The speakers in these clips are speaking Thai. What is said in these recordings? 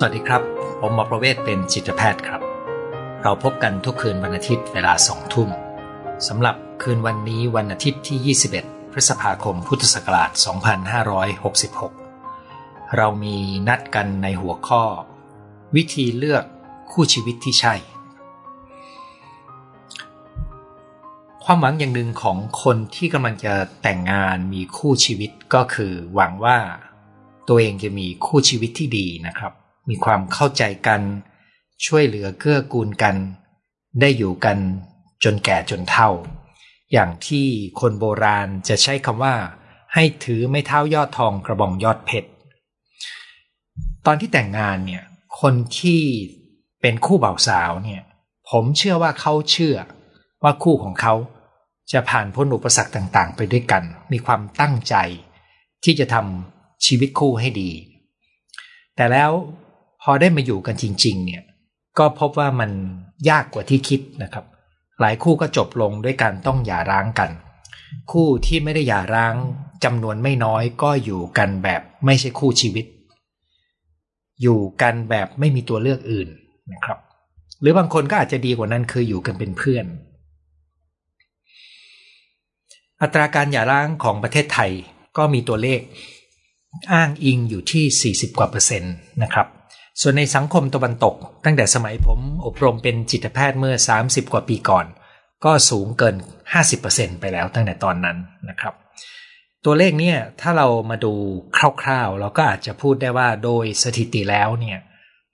สวัสดีครับ ผมหมอประเวศเป็นจิตแพทย์ครับ เราพบกันทุกคืนวันอาทิตย์เวลาสองทุ่มสำหรับคืนวันนี้วันอาทิตย์ที่ 21 พฤษภาคมพุทธศักราช 2566 เรามีนัดกันในหัวข้อ วิธีเลือกคู่ชีวิตที่ใช่ ความหวังอย่างหนึ่งของคนที่กำลังจะแต่งงานมีคู่ชีวิตก็คือหวังว่าตัวเองจะมีคู่ชีวิตที่ดีนะครับ มีความเข้าใจกัน ช่วยเหลือเกื้อกูลกัน ได้อยู่กันจนแก่จนเฒ่า อย่างที่คนโบราณจะใช้คำว่า ให้ถือไม่เท่ายอดทองกระบองยอดเพชรตอนที่แต่งงานเนี่ยคนที่เป็นคู่บ่าวสาวเนี่ยผมเชื่อว่าเขาเชื่อว่าคู่ของเขาจะผ่านพ้นอุปสรรคต่างๆ ไปด้วยกัน มีความตั้งใจที่จะทำชีวิตคู่ให้ดี แต่แล้ว อได้มาอยู่กันจริง ๆ เนี่ย ก็พบว่ามันยากกว่าที่คิดนะครับ หลายคู่ก็จบลงด้วยการต้องหย่าร้างกัน คู่ที่ไม่ได้หย่าร้างจำนวนไม่น้อยก็อยู่กันแบบไม่ใช่คู่ชีวิต อยู่กันแบบไม่มีตัวเลือกอื่นนะครับ หรือบางคนก็อาจจะดีกว่านั้นคืออยู่กันเป็นเพื่อน อัตราการหย่าร้างของประเทศไทยก็มีตัวเลขอ้างอิงอยู่ที่ 40 กว่าเปอร์เซ็นต์นะครับ ส่วนในสังคมตะวันตก ตั้งแต่สมัยผมอบรมเป็นจิตแพทย์เมื่อ 30 กว่าปีก่อน ก็สูงเกิน 50%ไปแล้วตั้งแต่ตอนนั้นนะครับ ตัวเลขเนี่ยถ้าเรามาดูคร่าวๆ เราก็อาจจะพูดได้ว่าโดยสถิติแล้วเนี่ย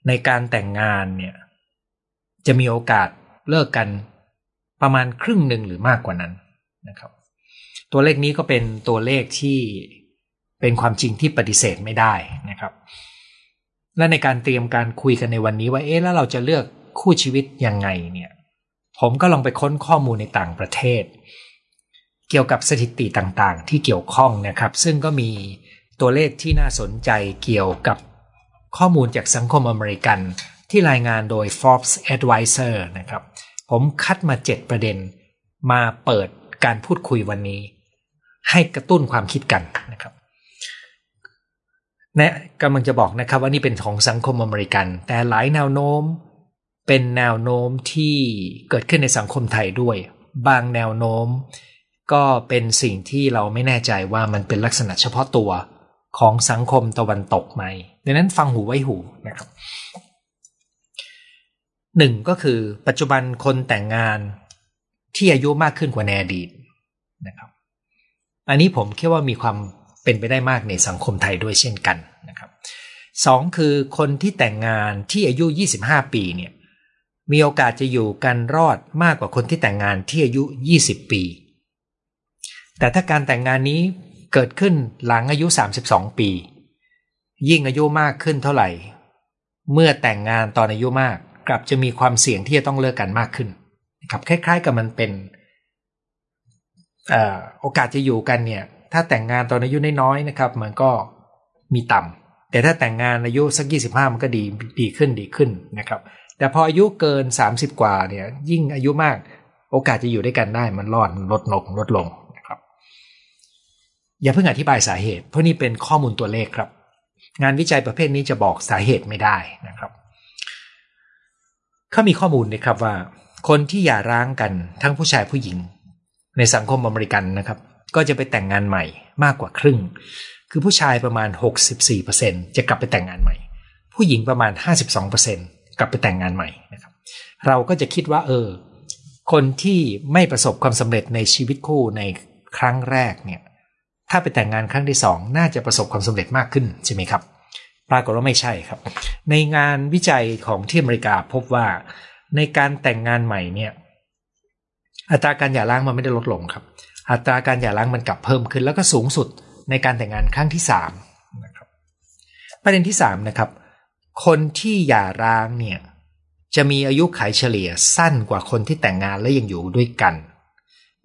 ในการแต่งงานเนี่ยจะมีโอกาสเลิกกันประมาณครึ่งหนึ่งหรือมากกว่านั้นนะครับ ตัวเลขนี้ก็เป็นตัวเลขที่เป็นความจริงที่ปฏิเสธไม่ได้นะครับ และในการเตรียมการคุยกันในวันนี้ว่าเอ๊ะแล้วเราจะเลือกคู่ชีวิตยังไงเนี่ย ผมก็ลองไปค้นข้อมูลในต่างประเทศ เกี่ยวกับสถิติต่างๆ ที่เกี่ยวข้องนะครับ ซึ่งก็มีตัวเลขที่น่าสนใจเกี่ยวกับข้อมูลจากสังคมอเมริกันที่รายงานโดย Forbes Advisor นะครับ ผมคัดมา 7 ประเด็นมาเปิดการพูดคุยวันนี้ ให้กระตุ้นความคิดกันนะครับ นะกำลังจะบอกนะครับว่านี่เป็นของสังคมอเมริกัน แต่หลายแนวโน้ม เป็นแนวโน้มที่เกิดขึ้นในสังคมไทยด้วย บางแนวโน้ม ก็เป็นสิ่งที่เราไม่แน่ใจว่ามันเป็นลักษณะเฉพาะตัวของสังคมตะวันตกไหมดังนั้นฟังหูไว้หูนะครับหนึ่งก็คือปัจจุบันคนแต่งงานที่อายุมากขึ้นกว่าในอดีตนะครับ อันนี้ผมคิดว่ามีความ เป็นไปได้มากในสังคมไทยด้วยเช่นกันนะครับสองคือคนที่แต่งงานที่อายุ 25 ปีเนี่ยมีโอกาสจะอยู่กันรอดมากกว่าคนที่แต่งงานที่อายุ 20 ปี แต่ถ้าการแต่งงานนี้เกิดขึ้นหลังอายุ 32 ปี ยิ่งอายุมากขึ้นเท่าไหร่ เมื่อแต่งงานตอนอายุมากกลับจะมีความเสี่ยงที่จะต้องเลิกกันมากขึ้นครับคล้าย ๆ กับมันเป็นอโอกาสจะอยู่กันเนี่ย ถ้าแต่งงานตอนอายุน้อยๆนะครับ มันก็มีต่ำแต่ถ้าแต่งงานอายุสักยี่สิบห้ามันก็ดีดีขึ้นดีขึ้นนะครับ แต่พออายุเกินสามสิบกว่าเนี่ยยิ่งอายุมากโอกาสจะอยู่ด้วยกันได้มันรอดลดลงลดลงนะครับ อย่าเพิ่งอธิบายสาเหตุ เพราะนี่เป็นข้อมูลตัวเลขครับ งานวิจัยประเภทนี้จะบอกสาเหตุไม่ได้นะครับเขามีข้อมูลนะครับว่า คนที่หย่าร้างกันทั้งผู้ชายผู้หญิง ในสังคมอเมริกันนะครับ ก็จะไปแต่งงานใหม่มากกว่าครึ่ง คือผู้ชายประมาณ 64%จะกลับไปแต่งงานใหม่ ผู้หญิงประมาณ 52%กลับไปแต่งงานใหม่นะครับ เราก็จะคิดว่า เออ คนที่ไม่ประสบความสำเร็จในชีวิตคู่ในครั้งแรกเนี่ย ถ้าไปแต่งงานครั้งที่สองน่าจะประสบความสำเร็จมากขึ้นใช่ไหมครับ ปรากฏว่าไม่ใช่ครับ ในงานวิจัยของที่อเมริกาพบว่าในการแต่งงานใหม่เนี่ยอัตราการหย่าร้างมันไม่ได้ลดลงครับ อัตราการหย่าร้างมันกลับเพิ่มขึ้น แล้วก็สูงสุดในการแต่งงานครั้งที่สามนะครับประเด็นที่สามนะครับคนที่หย่าร้างเนี่ยจะมีอายุขัยเฉลี่ยสั้นกว่าคนที่แต่งงานและยังอยู่ด้วยกัน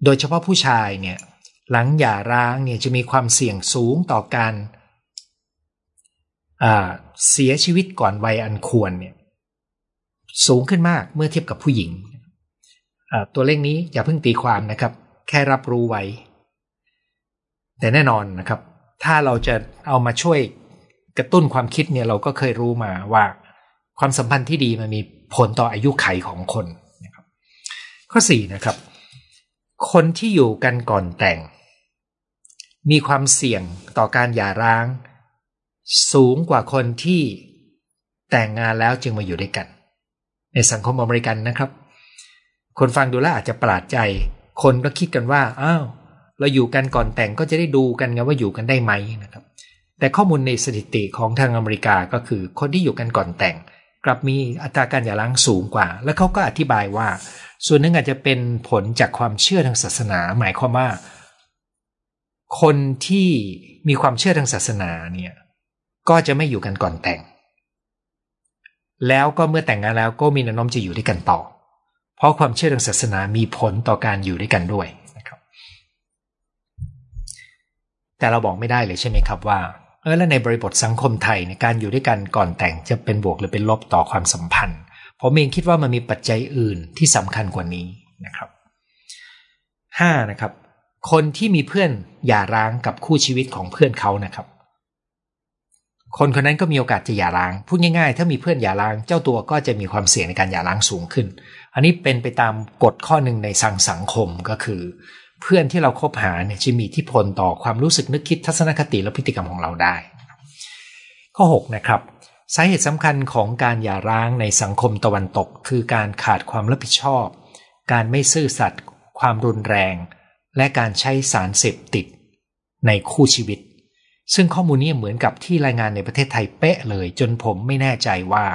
โดยเฉพาะผู้ชายเนี่ยหลังหย่าร้างเนี่ยจะมีความเสี่ยงสูงต่อการเสียชีวิตก่อนวัยอันควรเนี่ยสูงขึ้นมากเมื่อเทียบกับผู้หญิง ตัวเลขนี้อย่าเพิ่งตีความนะครับ แค่รับรู้ไว้ แต่แน่นอนนะครับ ถ้าเราจะเอามาช่วยกระตุ้นความคิดเนี่ยเราก็เคยรู้มาว่า ความสัมพันธ์ที่ดีมันมีผลต่ออายุไขของคนนะครับ ข้อ4นะครับ คนที่อยู่กันก่อนแต่ง มีความเสี่ยงต่อการหย่าร้าง สูงกว่าคนที่แต่งงานแล้วจึงมาอยู่ด้วยกัน ในสังคมอเมริกันนะครับ คนฟังดูแล้วอาจจะประหลาดใจ คนก็คิดกันว่าอ้าวเราอยู่กันก่อนแต่งก็จะได้ดูกันไงว่าอยู่กันได้ไหมนะครับ แต่ข้อมูลในสถิติของทางอเมริกาก็คือคนที่อยู่กันก่อนแต่ง กลับมีอัตราการหย่าร้างสูงกว่า และเขาก็อธิบายว่า ส่วนหนึ่งอาจจะเป็นผลจากความเชื่อทางศาสนา หมายความว่า คนที่มีความเชื่อทางศาสนาเนี่ยก็จะไม่อยู่กันก่อนแต่ง แล้วก็เมื่อแต่งงานแล้วก็มีแนวโน้มจะอยู่ด้วยกันต่อ เพราะความเชื่อทางศาสนามีผลต่อการอยู่ด้วยกันด้วยนะครับ แต่เราบอกไม่ได้เลยใช่ไหมครับว่าเออแล้วในบริบทสังคมไทยในการอยู่ด้วยกันก่อนแต่งจะเป็นบวกหรือเป็นลบต่อความสัมพันธ์ผมเองคิดว่ามันมีปัจจัยอื่นที่สำคัญกว่านี้นะครับ 5. นะครับ คนที่มีเพื่อนหย่าร้างกับคู่ชีวิตของเพื่อนเขานะครับ คนคนนั้นก็มีโอกาสจะหย่าร้างพูดง่ายๆ ถ้ามีเพื่อนหย่าร้าง เจ้าตัวก็จะมีความเสี่ยงในการหย่าร้างสูงขึ้น อันนี้เป็นไปตามกฎข้อหนึ่งในสังสังคมก็คือ เพื่อนที่เราคบหาเนี่ยจะมีทธิพลต่อความรู้สึกนึกคิดทัศนคติและพฤติกรรมของเราได้ ข้อ 6 นะครับสาเหตุสำคัญของการหย่าร้างในสังคมตะวันตก คือการขาดความรับผิดชอบ การไม่ซื่อสัตย์ความรุนแรง และการใช้สารเสพติดในคู่ชีวิต ซึ่งข้อมูลนี้เหมือนกับที่รายงานในประเทศไทยเป๊ะเลย จนผมไม่แน่ใจว่า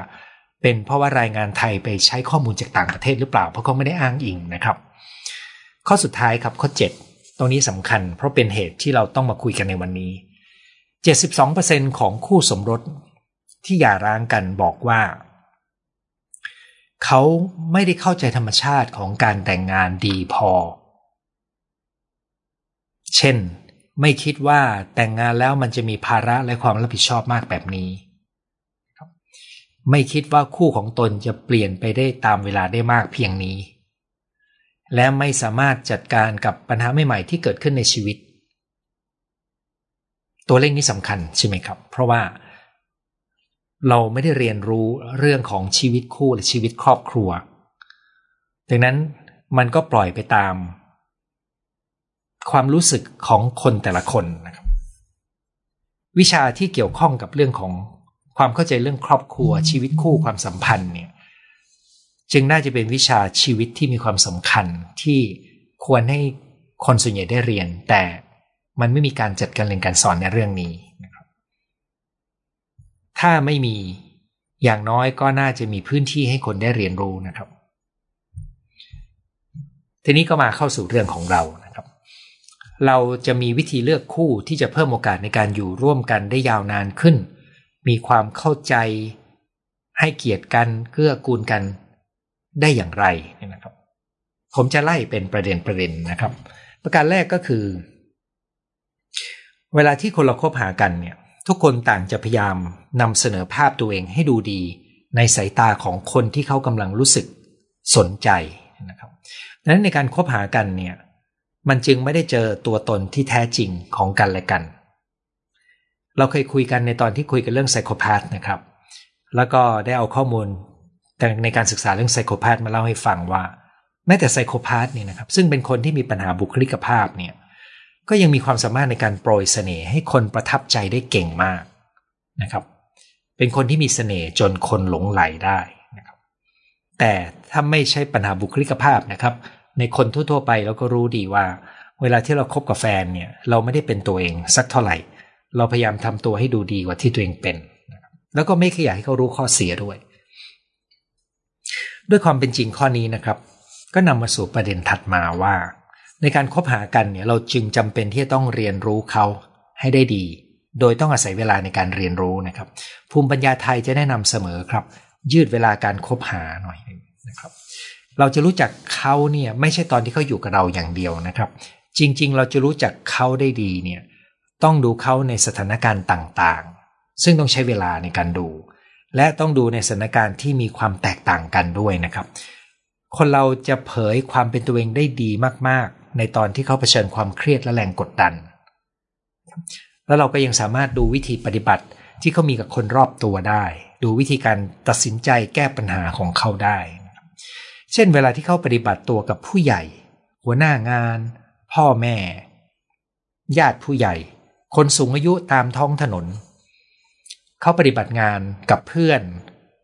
เป็นเพราะว่ารายงานไทยไปใช้ข้อมูลจากต่างประเทศหรือเปล่า เพราะเขาไม่ได้อ้างอิงนะครับ ข้อสุดท้ายครับข้อ 7 ตรงนี้สำคัญ เพราะเป็นเหตุที่เราต้องมาคุยกันในวันนี้ 72%ของคู่สมรสที่หย่าร้างกันบอกว่า เขาไม่ได้เข้าใจธรรมชาติของการแต่งงานดีพอ เช่น ไม่คิดว่าแต่งงานแล้วมันจะมีภาระและความรับผิดชอบมากแบบนี้ ไม่คิดว่าคู่ของตนจะเปลี่ยนไปได้ตามเวลาได้มากเพียงนี้ และไม่สามารถจัดการกับปัญหาใหม่ๆที่เกิดขึ้นในชีวิต ตัวเลขนี้สำคัญใช่ไหมครับ เพราะว่า เราไม่ได้เรียนรู้เรื่องของชีวิตคู่หรือชีวิตครอบครัว ดังนั้นมันก็ปล่อยไปตาม ความรู้สึกของคนแต่ละคนนะครับวิชาที่เกี่ยวข้องกับเรื่องของ ความเข้าใจเรื่องครอบครัว ชีวิตคู่ความสัมพันธ์เนี่ย จึงน่าจะเป็นวิชาชีวิตที่มีความสำคัญที่ควรให้คนส่วนใหญ่ได้เรียน แต่มันไม่มีการจัดการเรียนการสอนในเรื่องนี้ถ้าไม่มีอย่างน้อยก็น่าจะมีพื้นที่ให้คนได้เรียนรู้นะครับ ทีนี้ก็มาเข้าสู่เรื่องของเรานะครับ เราจะมีวิธีเลือกคู่ที่จะเพิ่มโอกาสในการอยู่ร่วมกันได้ยาวนานขึ้น มีความเข้าใจ ให้เกียรติกันเกื้อกูลกันได้อย่างไรนะครับ ผมจะไล่เป็นประเด็นประเด็นนะครับ ประการแรกก็คือ เวลาที่คนเราคบหากันเนี่ย ทุกคนต่างจะพยายามนำเสนอภาพตัวเองให้ดูดี ในสายตาของคนที่เขากำลังรู้สึกสนใจนะครับดังนั้นในการคบหากันเนี่ย มันจึงไม่ได้เจอตัวตนที่แท้จริงของกันและกัน เราเคยคุยกันในตอนที่คุยกันเรื่องไซโคพาธนะครับ แล้วก็ได้เอาข้อมูลในการศึกษาเรื่องไซโคพาธมาเล่าให้ฟังว่าแม้แต่ไซโคพาธนี่ยนะครับ ซึ่งเป็นคนที่มีปัญหาบุคลิกภาพเนี่ยก็ยังมีความสามารถในการโปรยเสน่ห์ให้คนประทับใจได้เก่งมากนะครับ เป็นคนที่มีเสน่ห์จนคนหลงไหลได้นะครับ แต่ถ้าไม่ใช่ปัญหาบุคลิกภาพนะครับ ในคนทั่วๆไปเราก็รู้ดีว่า เวลาที่เราครบกับแฟนเนี่ย เราไม่ได้เป็นตัวเองสักเท่าไหร่ เราพยายามทำตัวให้ดูดีกว่าที่ตัวเองเป็น แล้วก็ไม่ขยายให้เขารู้ข้อเสียด้วย ด้วยความเป็นจริงข้อนี้นะครับ ก็นำมาสู่ประเด็นถัดมาว่า ในการคบหากันเนี่ยเราจึงจำเป็นที่จะต้องเรียนรู้เขาให้ได้ดี โดยต้องอาศัยเวลาในการเรียนรู้นะครับ ภูมิปัญญาไทยจะแนะนำเสมอครับ ยืดเวลาการคบหาหน่อยนะครับ เราจะรู้จักเขาเนี่ยไม่ใช่ตอนที่เขาอยู่กับเราอย่างเดียวนะครับ จริง ๆ เราจะรู้จักเขาได้ดีเนี่ย ต้องดูเขาในสถานการณ์ต่างๆ ซึ่งต้องใช้เวลาในการดู และต้องดูในสถานการณ์ที่มีความแตกต่างกันด้วยนะครับ คนเราจะเผยความเป็นตัวเองได้ดีมากๆ ในตอนที่เขาเผชิญความเครียดและแรงกดดัน แล้วเราก็ยังสามารถดูวิธีปฏิบัติที่เขามีกับคนรอบตัวได้ ดูวิธีการตัดสินใจแก้ปัญหาของเขาได้ เช่นเวลาที่เขาปฏิบัติตัวกับผู้ใหญ่ หัวหน้างาน พ่อแม่ ญาติผู้ใหญ่ คนสูงอายุตามท้องถนน เขาปฏิบัติงานกับเพื่อน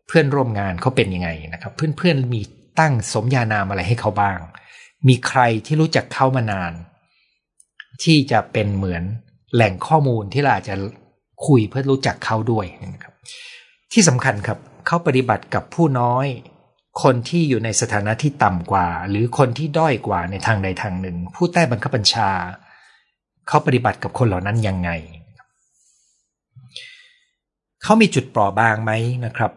เพื่อนร่วมงานเขาเป็นยังไงนะครับ เพื่อนๆมีตั้งสมญานามอะไรให้เขาบ้าง มีใครที่รู้จักเขามานาน ที่จะเป็นเหมือนแหล่งข้อมูลที่เราจะคุยเพื่อรู้จักเขาด้วยนะครับ ที่สำคัญครับเขาปฏิบัติกับผู้น้อย คนที่อยู่ในสถานะที่ต่ำกว่า หรือคนที่ด้อยกว่าในทางใดทางหนึ่ง ผู้ใต้บังคับบัญชา เขาปฏิบัติกับคนเหล่านั้นยังไง เขามีจุดเปราะบางไหมนะครับ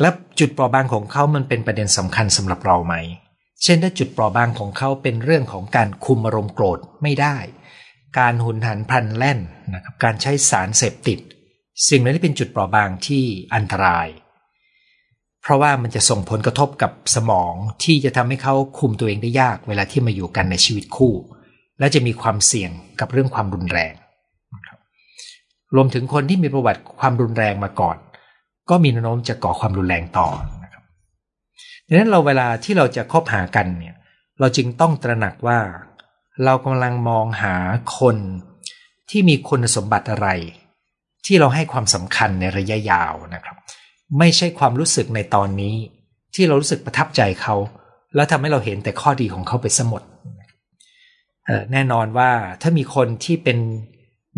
และจุดเปราะบางของเขามันเป็นประเด็นสำคัญสำหรับเราไหม เช่นถ้าจุดเปราะบางของเขาเป็นเรื่องของการคุมอารมณ์โกรธไม่ได้ การหุนหันพลันแล่นนะครับ การใช้สารเสพติด สิ่งนั้นเป็นจุดเปราะบางที่อันตราย เพราะว่ามันจะส่งผลกระทบกับสมองที่จะทำให้เขาคุมตัวเองได้ยากเวลาที่มาอยู่กันในชีวิตคู่ และจะมีความเสี่ยงกับเรื่องความรุนแรงรวมถึงคนที่มีประวัติความรุนแรงมาก่อน ก็มีแนวโน้มจะก่อความรุนแรงต่อนะครับดังนั้นเราเวลาที่เราจะคบหากันเนี่ยเราจึงต้องตระหนักว่า เรากำลังมองหาคนที่มีคุณสมบัติอะไร ที่เราให้ความสำคัญในระยะยาวนะครับ ไม่ใช่ความรู้สึกในตอนนี้ ที่เรารู้สึกประทับใจเขา แล้วทำให้เราเห็นแต่ข้อดีของเขาไปสมด แน่นอนว่าถ้ามีคนที่เป็น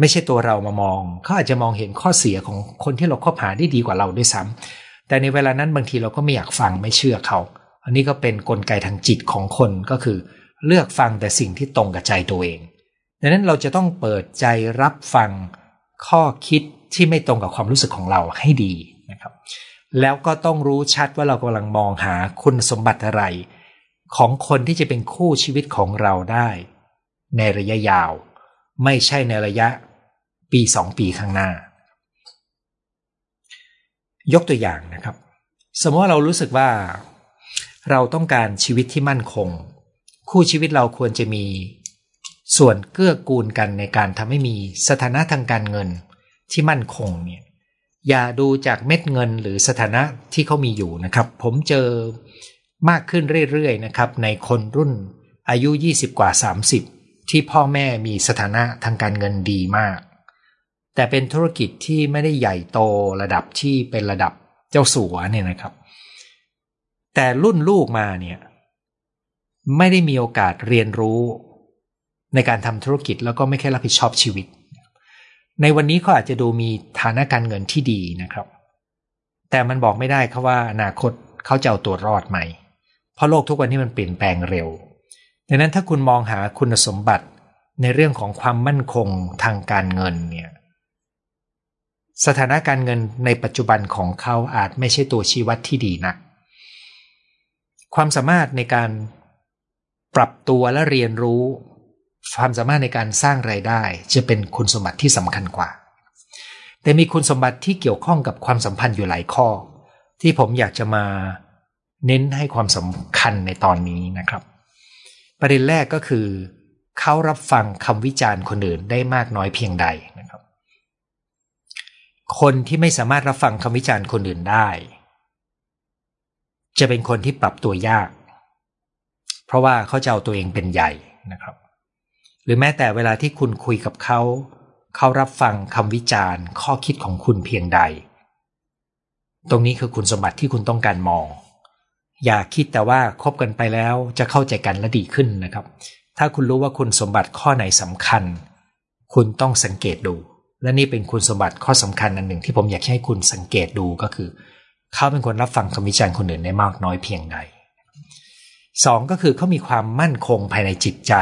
ไม่ใช่ตัวเรามามอง เขาอาจจะมองเห็นข้อเสียของคนที่เราคบหาได้ดีกว่าเราด้วยซ้ำแต่ในเวลานั้นบางทีเราก็ไม่อยากฟังไม่เชื่อเขา อันนี้ก็เป็นนกลไกทางจิตของคนก็คือ เลือกฟังแต่สิ่งที่ตรงกับใจตัวเองดังนั้นเราจะต้องเปิดใจรับฟังข้อคิดที่ไม่ตรงกับความรู้สึกของเราให้ดีนะครับ แล้วก็ต้องรู้ชัดว่าเรากำลังมองหาคุณสมบัติอะไร ของคนที่จะเป็นคู่ชีวิตของเราได้ ในระยะยาว ไม่ใช่ในระยะปีสองปีข้างหน้า ยกตัวอย่างนะครับ สมมติว่าเรารู้สึกว่า เราต้องการชีวิตที่มั่นคง คู่ชีวิตเราควรจะมีส่วนเกื้อกูลกันในการทำให้มีสถานะทางการเงินที่มั่นคงเนี่ยอย่าดูจากเม็ดเงินหรือสถานะที่เขามีอยู่นะครับ ผมเจอมากขึ้นเรื่อยๆนะครับ ในคนรุ่นอายุ 20 กว่า 30 ที่พ่อแม่มีสถานะทางการเงินดีมาก แต่เป็นธุรกิจที่ไม่ได้ใหญ่โตระดับที่เป็นระดับเจ้าสัวเนี่ยนะครับ แต่รุ่นลูกมาเนี่ย ไม่ได้มีโอกาสเรียนรู้ในการทำธุรกิจแล้วก็ไม่แค่รับผิดชอบชีวิต ในวันนี้เขาอาจจะดูมีฐานะการเงินที่ดีนะครับ แต่มันบอกไม่ได้ครับว่าอนาคตเขาจะเอาตัวรอดไหม เพราะโลกทุกวันนี้มันเปลี่ยนแปลงเร็ว ดังนั้นถ้าคุณมองหาคุณสมบัติในเรื่องของความมั่นคงทางการเงินเนี่ยสถานะการเงินในปัจจุบันของเขาอาจไม่ใช่ตัวชี้วัดที่ดีนะความสามารถในการปรับตัวและเรียนรู้ ความสามารถในการสร้างไรายได้ จะเป็นคุณสมบัติที่สำคัญกว่า แต่มีคุณสมบัติที่เกี่ยวข้องกับความสัมพันธ์อยู่หลายข้อ ที่ผมอยากจะมาเน้นให้ความสำคัญในตอนนี้นะครับ ประเด็นแรกก็คือ เขารับฟังคำวิจารณ์คนอื่นได้มากน้อยเพียงใดนะครับ คนที่ไม่สามารถรับฟังคำวิจารณ์คนอื่นได้ จะเป็นคนที่ปรับตัวยาก เพราะว่าเขาจะเอาตัวเองเป็นใหญ่นะครับ หรือแม้แต่เวลาที่คุณคุยกับเขา เขารับฟังคำวิจารณ์ ข้อคิดของคุณเพียงใด ตรงนี้คือคุณสมบัติที่คุณต้องการมอง อย่าคิดแต่ว่าคบกันไปแล้วจะเข้าใจกันและดีขึ้นนะครับ ถ้าคุณรู้ว่าคุณสมบัติข้อไหนสำคัญ คุณต้องสังเกตดู และนี่เป็นคุณสมบัติข้อสำคัญอันหนึ่งที่ผมอยากให้คุณสังเกตดูก็คือ เขาเป็นคนรับฟังคำวิจารณ์คนอื่นได้มากน้อยเพียงใดสองก็คือเขามีความมั่นคงภายในจิตใจ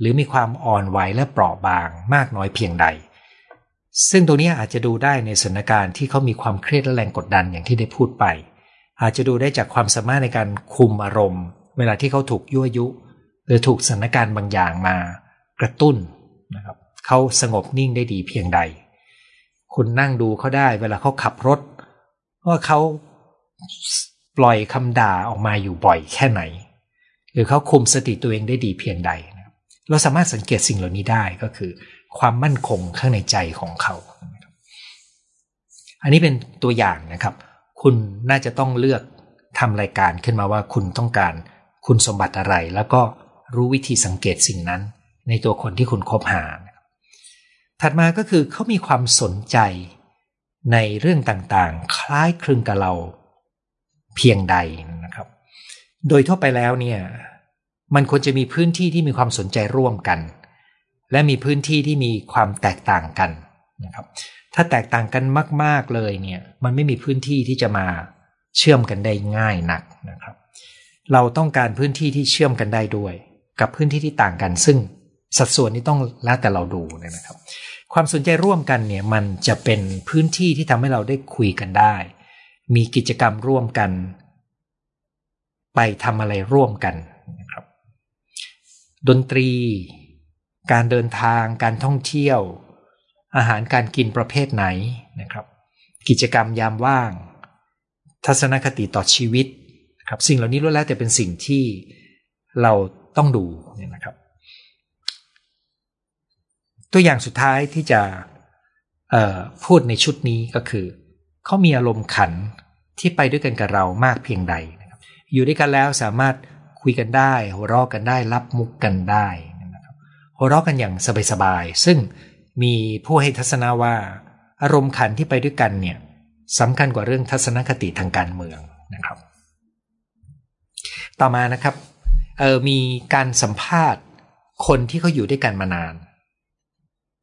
หรือมีความอ่อนไหวและเปราะบางมากน้อยเพียงใด ซึ่งตรงนี้อาจจะดูได้ในสถานการณ์ที่เขามีความเครียดและแรงกดดันอย่างที่ได้พูดไป อาจจะดูได้จากความสามารถในการคุมอารมณ์ เวลาที่เขาถูกยั่วยุ หรือถูกสถานการณ์บางอย่างมากระตุ้นนะครับเขาสงบนิ่งได้ดีเพียงใด คุณนั่งดูเขาได้ เวลาเขาขับรถ ว่าเขาปล่อยคำด่าออกมาอยู่บ่อยแค่ไหน หรือเขาคุมสติตัวเองได้ดีเพียงใด เราสามารถสังเกตสิ่งเหล่านี้ได้ก็คือ ความมั่นคงข้างในใจของเขา อันนี้เป็นตัวอย่างนะครับ คุณน่าจะต้องเลือกทำรายการขึ้นมาว่าคุณต้องการคุณสมบัติอะไร แล้วก็รู้วิธีสังเกตสิ่งนั้น ในตัวคนที่คุณคบหา ถัดมาก็คือเขามีความสนใจในเรื่องต่างๆ คล้ายคลึงกับเราเพียงใดนะครับ โดยทั่วไปแล้วเนี่ย มันควรจะมีพื้นที่ที่มีความสนใจร่วมกัน และมีพื้นที่ที่มีความแตกต่างกันนะครับ ถ้าแตกต่างกันมาก ๆเลยเนี่ย มันไม่มีพื้นที่ที่จะมาเชื่อมกันได้ง่ายนักนะครับ เราต้องการพื้นที่ที่เชื่อมกันได้ด้วย กับพื้นที่ที่ต่างกัน ซึ่งสัดส่วนนี้ต้องแล้วแต่เราดูนะครับ ความสนใจร่วมกันเนี่ยมันจะเป็นพื้นที่ที่ทำให้เราได้คุยกันได้ มีกิจกรรมร่วมกัน ไปทำอะไรร่วมกันนะครับ ดนตรี การเดินทาง การท่องเที่ยว อาหารการกินประเภทไหนนะครับ กิจกรรมยามว่าง ทัศนคติต่อชีวิตครับสิ่งเหล่านี้ล้วนแล้วแต่เป็นสิ่งที่เราต้องดูเนี่ยนะครับ ตัวอย่างสุดท้ายที่จะพูดในชุดนี้ก็คือเขามีอารมณ์ขันที่ไปด้วยกันกับเรามากเพียงใดนะครับ อยู่ด้วยกันแล้วสามารถคุยกันได้หัวเราะกันได้รับมุกกันได้นะครับหัวเราะกันอย่างสบายๆซึ่ง มีผู้ให้ทัศนาว่า อารมณ์ขันที่ไปด้วยกันเนี่ยสำคัญกว่าเรื่องทัศนคติทางการเมืองนะครับ ต่อมานะครับเออมีการสัมภาษณ์คนที่เขาอยู่ด้วยกันมานาน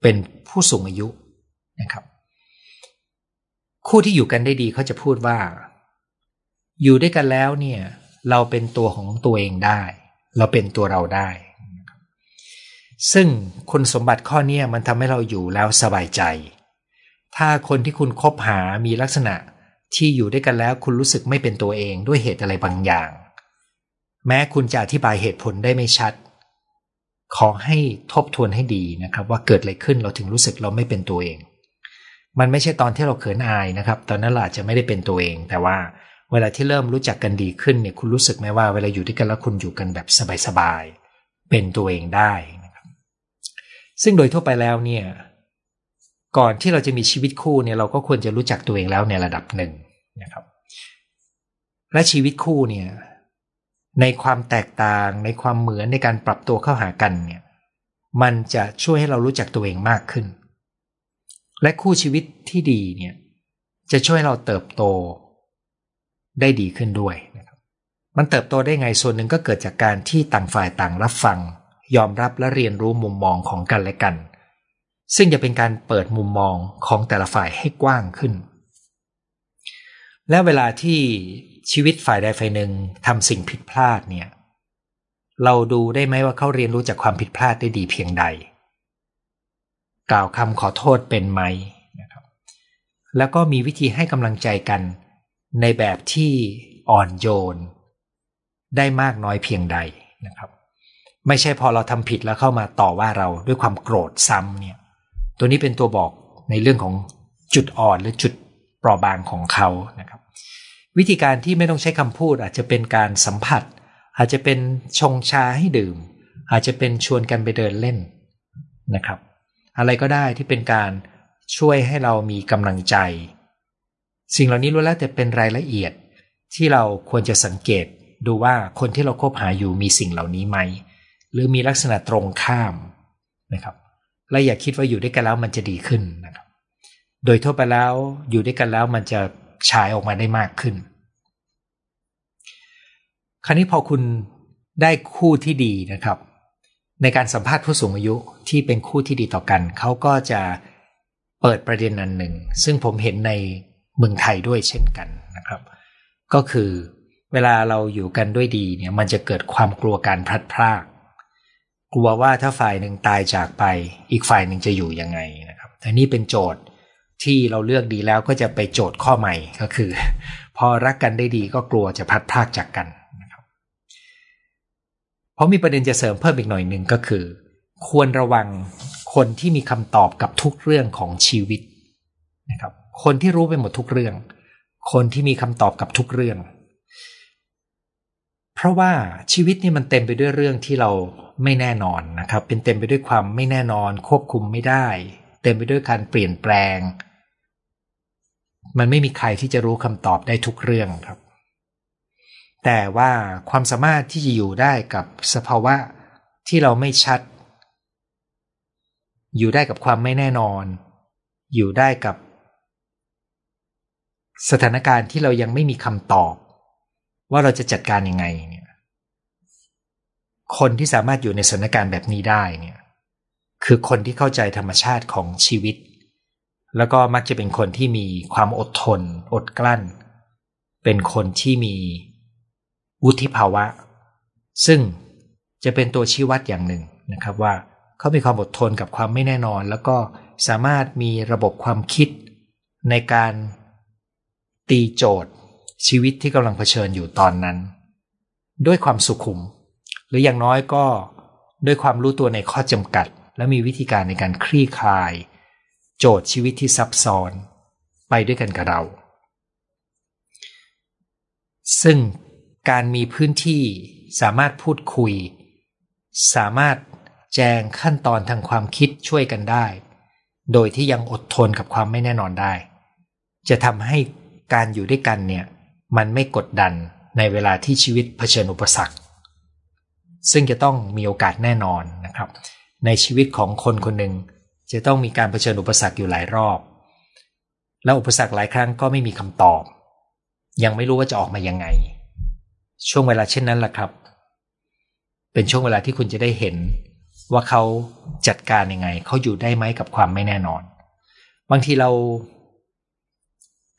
เป็นผู้สูงอายุนะครับ คู่ที่อยู่กันได้ดีเขาจะพูดว่า อยู่ด้วยกันแล้วเนี่ย เราเป็นตัวของตัวเองได้ เราเป็นตัวเราได้ ซึ่งคุณสมบัติข้อนี้มันทำให้เราอยู่แล้วสบายใจ ถ้าคนที่คุณคบหามีลักษณะที่อยู่ด้วยกันแล้วคุณรู้สึกไม่เป็นตัวเองด้วยเหตุอะไรบางอย่าง แม้คุณจะอธิบายเหตุผลได้ไม่ชัด ขอให้ทบทวนให้ดีนะครับ ว่าเกิดอะไรขึ้นเราถึงรู้สึกเราไม่เป็นตัวเอง มันไม่ใช่ตอนที่เราเขินอายนะครับ ตอนนั้นเราอาจจะไม่ได้เป็นตัวเอง แต่ว่าเวลาที่เริ่มรู้จักกันดีขึ้นเนี่ยคุณรู้สึกไหมว่าเวลาอยู่ด้วยกันแล้วคุณอยู่กันแบบสบายๆเป็นตัวเองได้ ซึ่งโดยทั่วไปแล้วเนี่ยก่อนที่เราจะมีชีวิตคู่เนี่ยเราก็ควรจะรู้จักตัวเองแล้วในระดับหนึ่งนะครับ และชีวิตคู่เนี่ยในความแตกต่างในความเหมือนในการปรับตัวเข้าหากันเนี่ยมันจะช่วยให้เรารู้จักตัวเองมากขึ้น และคู่ชีวิตที่ดีเนี่ยจะช่วยเราเติบโตได้ดีขึ้นด้วยนะครับ มันเติบโตได้ไงส่วนหนึ่งก็เกิดจากการที่ต่างฝ่ายต่างรับฟัง ยอมรับและเรียนรู้มุมมองของกันและกัน ซึ่งจะเป็นการเปิดมุมมองของแต่ละฝ่ายให้กว้างขึ้น และเวลาที่ชีวิตฝ่ายใดฝ่ายหนึ่งทำสิ่งผิดพลาดเนี่ย เราดูได้ไหมว่าเขาเรียนรู้จากความผิดพลาดได้ดีเพียงใด กล่าวคำขอโทษเป็นไหมนะครับ แล้วก็มีวิธีให้กำลังใจกันในแบบที่อ่อนโยน ได้มากน้อยเพียงใดนะครับ ไม่ใช่พอเราทำผิดแล้วเข้ามาต่อว่าเราด้วยความโกรธซ้ำเนี่ย ตัวนี้เป็นตัวบอกในเรื่องของจุดอ่อนหรือจุดเปราะบางของเขานะครับ วิธีการที่ไม่ต้องใช้คำพูดอาจจะเป็นการสัมผัส อาจจะเป็นชงชาให้ดื่ม อาจจะเป็นชวนกันไปเดินเล่นนะครับ อะไรก็ได้ที่เป็นการช่วยให้เรามีกำลังใจ สิ่งเหล่านี้ล้วนแล้วแต่เป็นรายละเอียดที่เราควรจะสังเกตดูว่าคนที่เราคบหาอยู่มีสิ่งเหล่านี้ไหม หรือมีลักษณะตรงข้ามนะครับ และอย่าคิดว่าอยู่ด้วยกันแล้วมันจะดีขึ้นนะครับ โดยทั่วไปแล้วอยู่ด้วยกันแล้วมันจะฉายออกมาได้มากขึ้น คราวนี้พอคุณได้คู่ที่ดีนะครับ ในการสัมภาษณ์ผู้สูงอายุที่เป็นคู่ที่ดีต่อกัน เขาก็จะเปิดประเด็นอันหนึ่ง ซึ่งผมเห็นในเมืองไทยด้วยเช่นกันนะครับ ก็คือเวลาเราอยู่กันด้วยดีเนี่ยมันจะเกิดความกลัวการพลัดพราก กลัวว่าถ้าฝ่ายหนึ่งตายจากไป อีกฝ่ายหนึ่งจะอยู่ยังไงนะครับแต่นี่เป็นโจทย์ที่เราเลือกดีแล้วก็จะไปโจทย์ข้อใหม่ก็คือ พอรักกันได้ดีก็กลัวจะพัดพากจากกันนะครับเพราะมีประเด็นจะเสริมเพิ่มอีกหน่อยหนึ่งก็คือ ควรระวังคนที่มีคำตอบกับทุกเรื่องของชีวิตนะครับคนที่รู้ไปหมดทุกเรื่อง คนที่มีคำตอบกับทุกเรื่อง เพราะว่าชีวิตนี่มันเต็มไปด้วยเรื่องที่เราไม่แน่นอนนะครับ เป็นเต็มไปด้วยความไม่แน่นอน ควบคุมไม่ได้ เต็มไปด้วยการเปลี่ยนแปลง มันไม่มีใครที่จะรู้คำตอบได้ทุกเรื่องครับ แต่ว่าความสามารถที่จะอยู่ได้กับสภาวะที่เราไม่ชัด อยู่ได้กับความไม่แน่นอน อยู่ได้กับ สถานการณ์ที่เรายังไม่มีคำตอบ ว่าเราจะจัดการยังไงเนี่ย คนที่สามารถอยู่ในสถานการณ์แบบนี้ได้เนี่ย คือคนที่เข้าใจธรรมชาติของชีวิต แล้วก็มักจะเป็นคนที่มีความอดทน อดกลั้น เป็นคนที่มีวุฒิภาวะ ซึ่งจะเป็นตัวชี้วัดอย่างหนึ่งนะครับว่าเขามีความอดทนกับความไม่แน่นอน แล้วก็สามารถมีระบบความคิดในการตีโจทย์ ชีวิตที่กำลังเผชิญอยู่ตอนนั้น ด้วยความสุขุม หรืออย่างน้อยก็ด้วยความรู้ตัวในข้อจำกัด และมีวิธีการในการคลี่คลาย โจทย์ชีวิตที่ซับซ้อน ไปด้วยกันกับเรา ซึ่งการมีพื้นที่สามารถพูดคุย สามารถแจงขั้นตอนทางความคิดช่วยกันได้ โดยที่ยังอดทนกับความไม่แน่นอนได้ จะทำให้การอยู่ด้วยกันเนี่ย มันไม่กดดันในเวลาที่ชีวิตเผชิญอุปสรรค ซึ่งจะต้องมีโอกาสแน่นอนนะครับ ในชีวิตของคนคนหนึ่งจะต้องมีการเผชิญอุปสรรคอยู่หลายรอบ แล้วอุปสรรคหลายครั้งก็ไม่มีคำตอบ ยังไม่รู้ว่าจะออกมายังไง ช่วงเวลาเช่นนั้นแหละครับ เป็นช่วงเวลาที่คุณจะได้เห็นว่าเขาจัดการยังไง เขาอยู่ได้ไหมกับความไม่แน่นอน บางทีเรา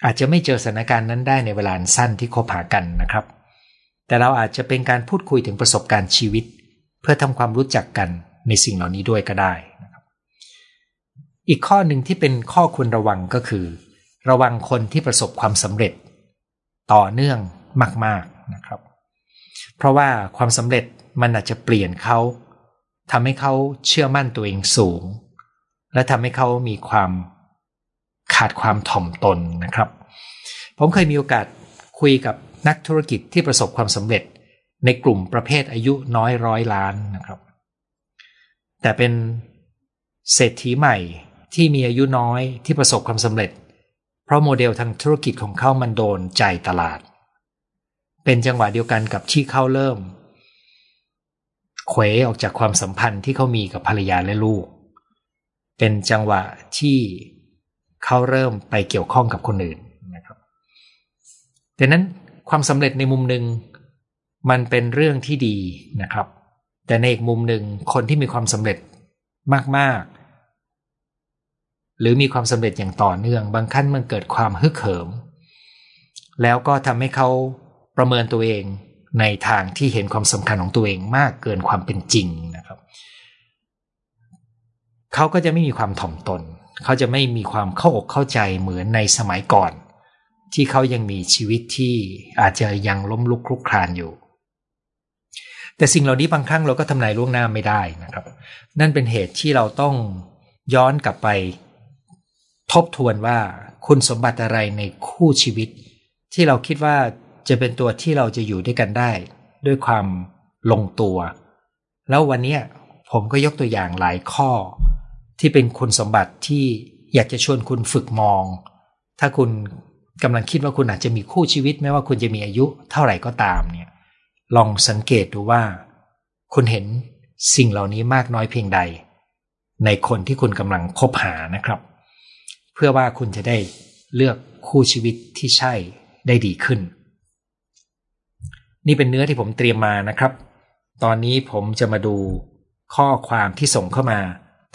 อาจจะไม่เจอสถานการณ์นั้นได้ในเวลาสั้นที่คบหากันนะครับ แต่เราอาจจะเป็นการพูดคุยถึงประสบการณ์ชีวิต เพื่อทำความรู้จักกันในสิ่งเหล่านี้ด้วยก็ได้นะครับอีกข้อหนึ่งที่เป็นข้อควรระวังก็คือ ระวังคนที่ประสบความสำเร็จ ต่อเนื่องมาก ๆนะครับ เพราะว่าความสำเร็จมันอาจจะเปลี่ยนเขาทำให้เขาเชื่อมั่นตัวเองสูง และทำให้เขามีความ ขาดความถ่อมตนนะครับ ผมเคยมีโอกาสคุยกับนักธุรกิจที่ประสบความสำเร็จในกลุ่มประเภทอายุน้อยร้อยล้านนะครับ แต่เป็นเศรษฐีใหม่ที่มีอายุน้อยที่ประสบความสำเร็จ เพราะโมเดลทางธุรกิจของเขามันโดนใจตลาด เป็นจังหวะเดียวกันกับที่เขาเริ่มเขวออกจากความสัมพันธ์ที่เขามีกับภรรยาและลูก เป็นจังหวะที่ เขาเริ่มไปเกี่ยวข้องกับคนอื่นนะครับดังนั้นความสำเร็จในมุมหนึ่งมันเป็นเรื่องที่ดีนะครับ แต่ในอีกมุมหนึ่งคนที่มีความสำเร็จมาก ๆ หรือมีความสำเร็จอย่างต่อเนื่อง บางขั้นมันเกิดความฮึกเหิม แล้วก็ทำให้เขาประเมินตัวเองในทางที่เห็นความสำคัญของตัวเองมากเกินความเป็นจริงนะครับ เขาก็จะไม่มีความถ่อมตน เขาจะไม่มีความเข้าอกเข้าใจเหมือนในสมัยก่อน ที่เขายังมีชีวิตที่อาจจะยังล้มลุกคลุกคลานอยู่ แต่สิ่งเหล่านี้บางครั้งเราก็ทำนายล่วงหน้าไม่ได้นะครับ นั่นเป็นเหตุที่เราต้องย้อนกลับไป ทบทวนว่าคุณสมบัติอะไรในคู่ชีวิต ที่เราคิดว่าจะเป็นตัวที่เราจะอยู่ด้วยกันได้ ด้วยความลงตัว แล้ววันนี้ผมก็ยกตัวอย่างหลายข้อ ที่เป็นคุณสมบัติที่อยากจะชวนคุณฝึกมอง ถ้าคุณกำลังคิดว่าคุณอาจจะมีคู่ชีวิตไม่ว่าคุณจะมีอายุเท่าไหร่ก็ตามเนี่ย ลองสังเกตดูว่า คุณเห็นสิ่งเหล่านี้มากน้อยเพียงใด ในคนที่คุณกำลังคบหานะครับ เพื่อว่าคุณจะได้เลือกคู่ชีวิตที่ใช่ได้ดีขึ้น นี่เป็นเนื้อที่ผมเตรียมมานะครับ ตอนนี้ผมจะมาดูข้อความที่ส่งเข้ามา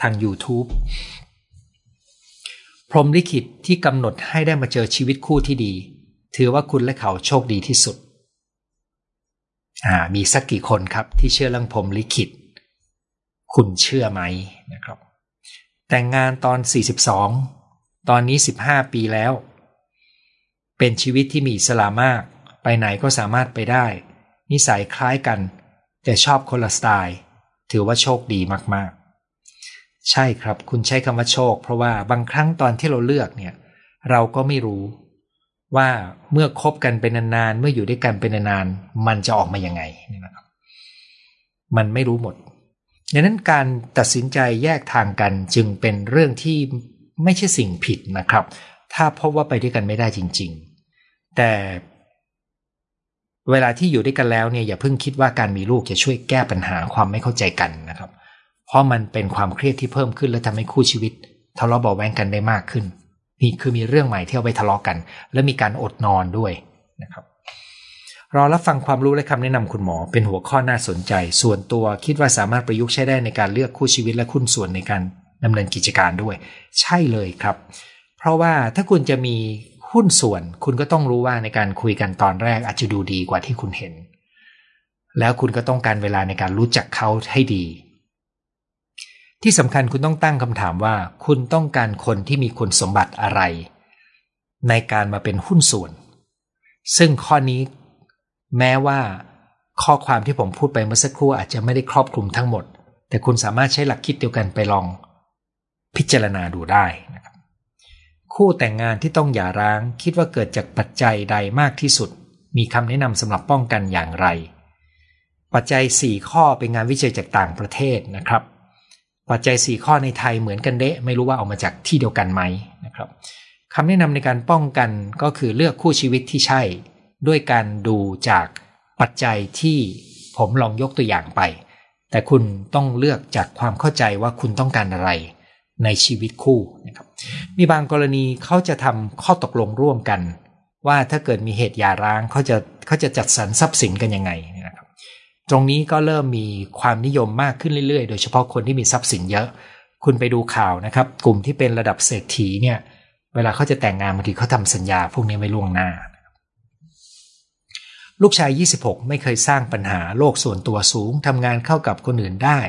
ทาง YouTube พรมลิขิตที่กำหนดให้ได้มาเจอชีวิตคู่ที่ดี ถือว่าคุณและเขาโชคดีที่สุด มีสักกี่คนครับที่เชื่อเรื่องพรมลิขิต คุณเชื่อไหมนะครับ แต่งงานตอน 42 ตอนนี้ 15 ปีแล้ว เป็นชีวิตที่มีสลามาก ไปไหนก็สามารถไปได้ นิสัยคล้ายกัน แต่ชอบคนละสไตล์ ถือว่าโชคดีมาก ใช่ครับ คุณใช้คำว่าโชค เพราะว่าบางครั้งตอนที่เราเลือกเนี่ย เราก็ไม่รู้ ว่าเมื่อคบกันเป็นนานๆเมื่ออยู่ด้วยกันเป็นนานๆมันจะออกมายังไงนะครับ มันไม่รู้หมดดังนั้นการตัดสินใจแยกทางกันจึงเป็นเรื่องที่ไม่ใช่สิ่งผิดนะครับ ถ้าพบว่าไปด้วยกันไม่ได้จริง ๆ แต่เวลาที่อยู่ด้วยกันแล้วเนี่ยอย่าเพิ่งคิดว่าการมีลูกจะช่วยแก้ปัญหาความไม่เข้าใจกันนะครับ เพราะมันเป็นความเครียดที่เพิ่มขึ้นและทำให้คู่ชีวิต ทะเลาะเบาแวงกันได้มากขึ้นนี่คือมีเรื่องใหม่ที่เอาไปทะเลาะกัน และมีการอดนอนด้วยนะครับรอรับฟังความรู้และคำแนะนำคุณหมอ เป็นหัวข้อน่าสนใจ ส่วนตัวคิดว่าสามารถประยุกต์ใช้ได้ในการเลือกคู่ชีวิตและคุณส่วนในการดำเนินกิจการด้วย ใช่เลยครับ เพราะว่าถ้าคุณจะมีหุ้นส่วน คุณก็ต้องรู้ว่าในการคุยกันตอนแรกอาจจะดูดีกว่าที่คุณเห็น แล้วคุณก็ต้องการเวลาในการรู้จักเขาให้ดี ที่สำคัญคุณต้องตั้งคำถามว่า คุณต้องการคนที่มีคุณสมบัติอะไร ในการมาเป็นหุ้นส่วน ซึ่งข้อนี้แม้ว่า ข้อความที่ผมพูดไปเมื่อสักครู่อาจจะไม่ได้ครอบคลุมทั้งหมด แต่คุณสามารถใช้หลักคิดเดียวกันไปลอง พิจารณาดูได้นะครับ คู่แต่งงานที่ต้องหย่าร้างคิดว่าเกิดจากปัจจัยใดมากที่สุด มีคำแนะนำสำหรับป้องกันอย่างไร ปัจจัย 4 ข้อเป็นงานวิจัยจากต่างประเทศนะครับ ปัจจัย 4 ข้อในไทยเหมือนกันเดะไม่รู้ว่าเอามาจากที่เดียวกันไหมนะครับคำแนะนำในการป้องกันก็คือเลือกคู่ชีวิตที่ใช่ ด้วยการดูจากปัจจัยที่ผมลองยกตัวอย่างไป แต่คุณต้องเลือกจากความเข้าใจว่าคุณต้องการอะไรในชีวิตคู่นะครับมีบางกรณีเขาจะทำข้อตกลงร่วมกัน ว่าถ้าเกิดมีเหตุหย่าร้างเขาจะเขาจะจัดสรรทรัพย์สินกันยังไง ตรงนี้ก็เริ่มมีความนิยมมากขึ้นเรื่อยๆ โดยเฉพาะคนที่มีทรัพย์สินเยอะ คุณไปดูข่าวนะครับ กลุ่มที่เป็นระดับเศรษฐีเนี่ย เวลาเขาจะแต่งงานบางทีเขาทำสัญญาพวกนี้ไว้ล่วงหน้า ลูกชาย 26 ไม่เคยสร้างปัญหาโลกส่วนตัวสูงทำงานเข้ากับคนอื่นได้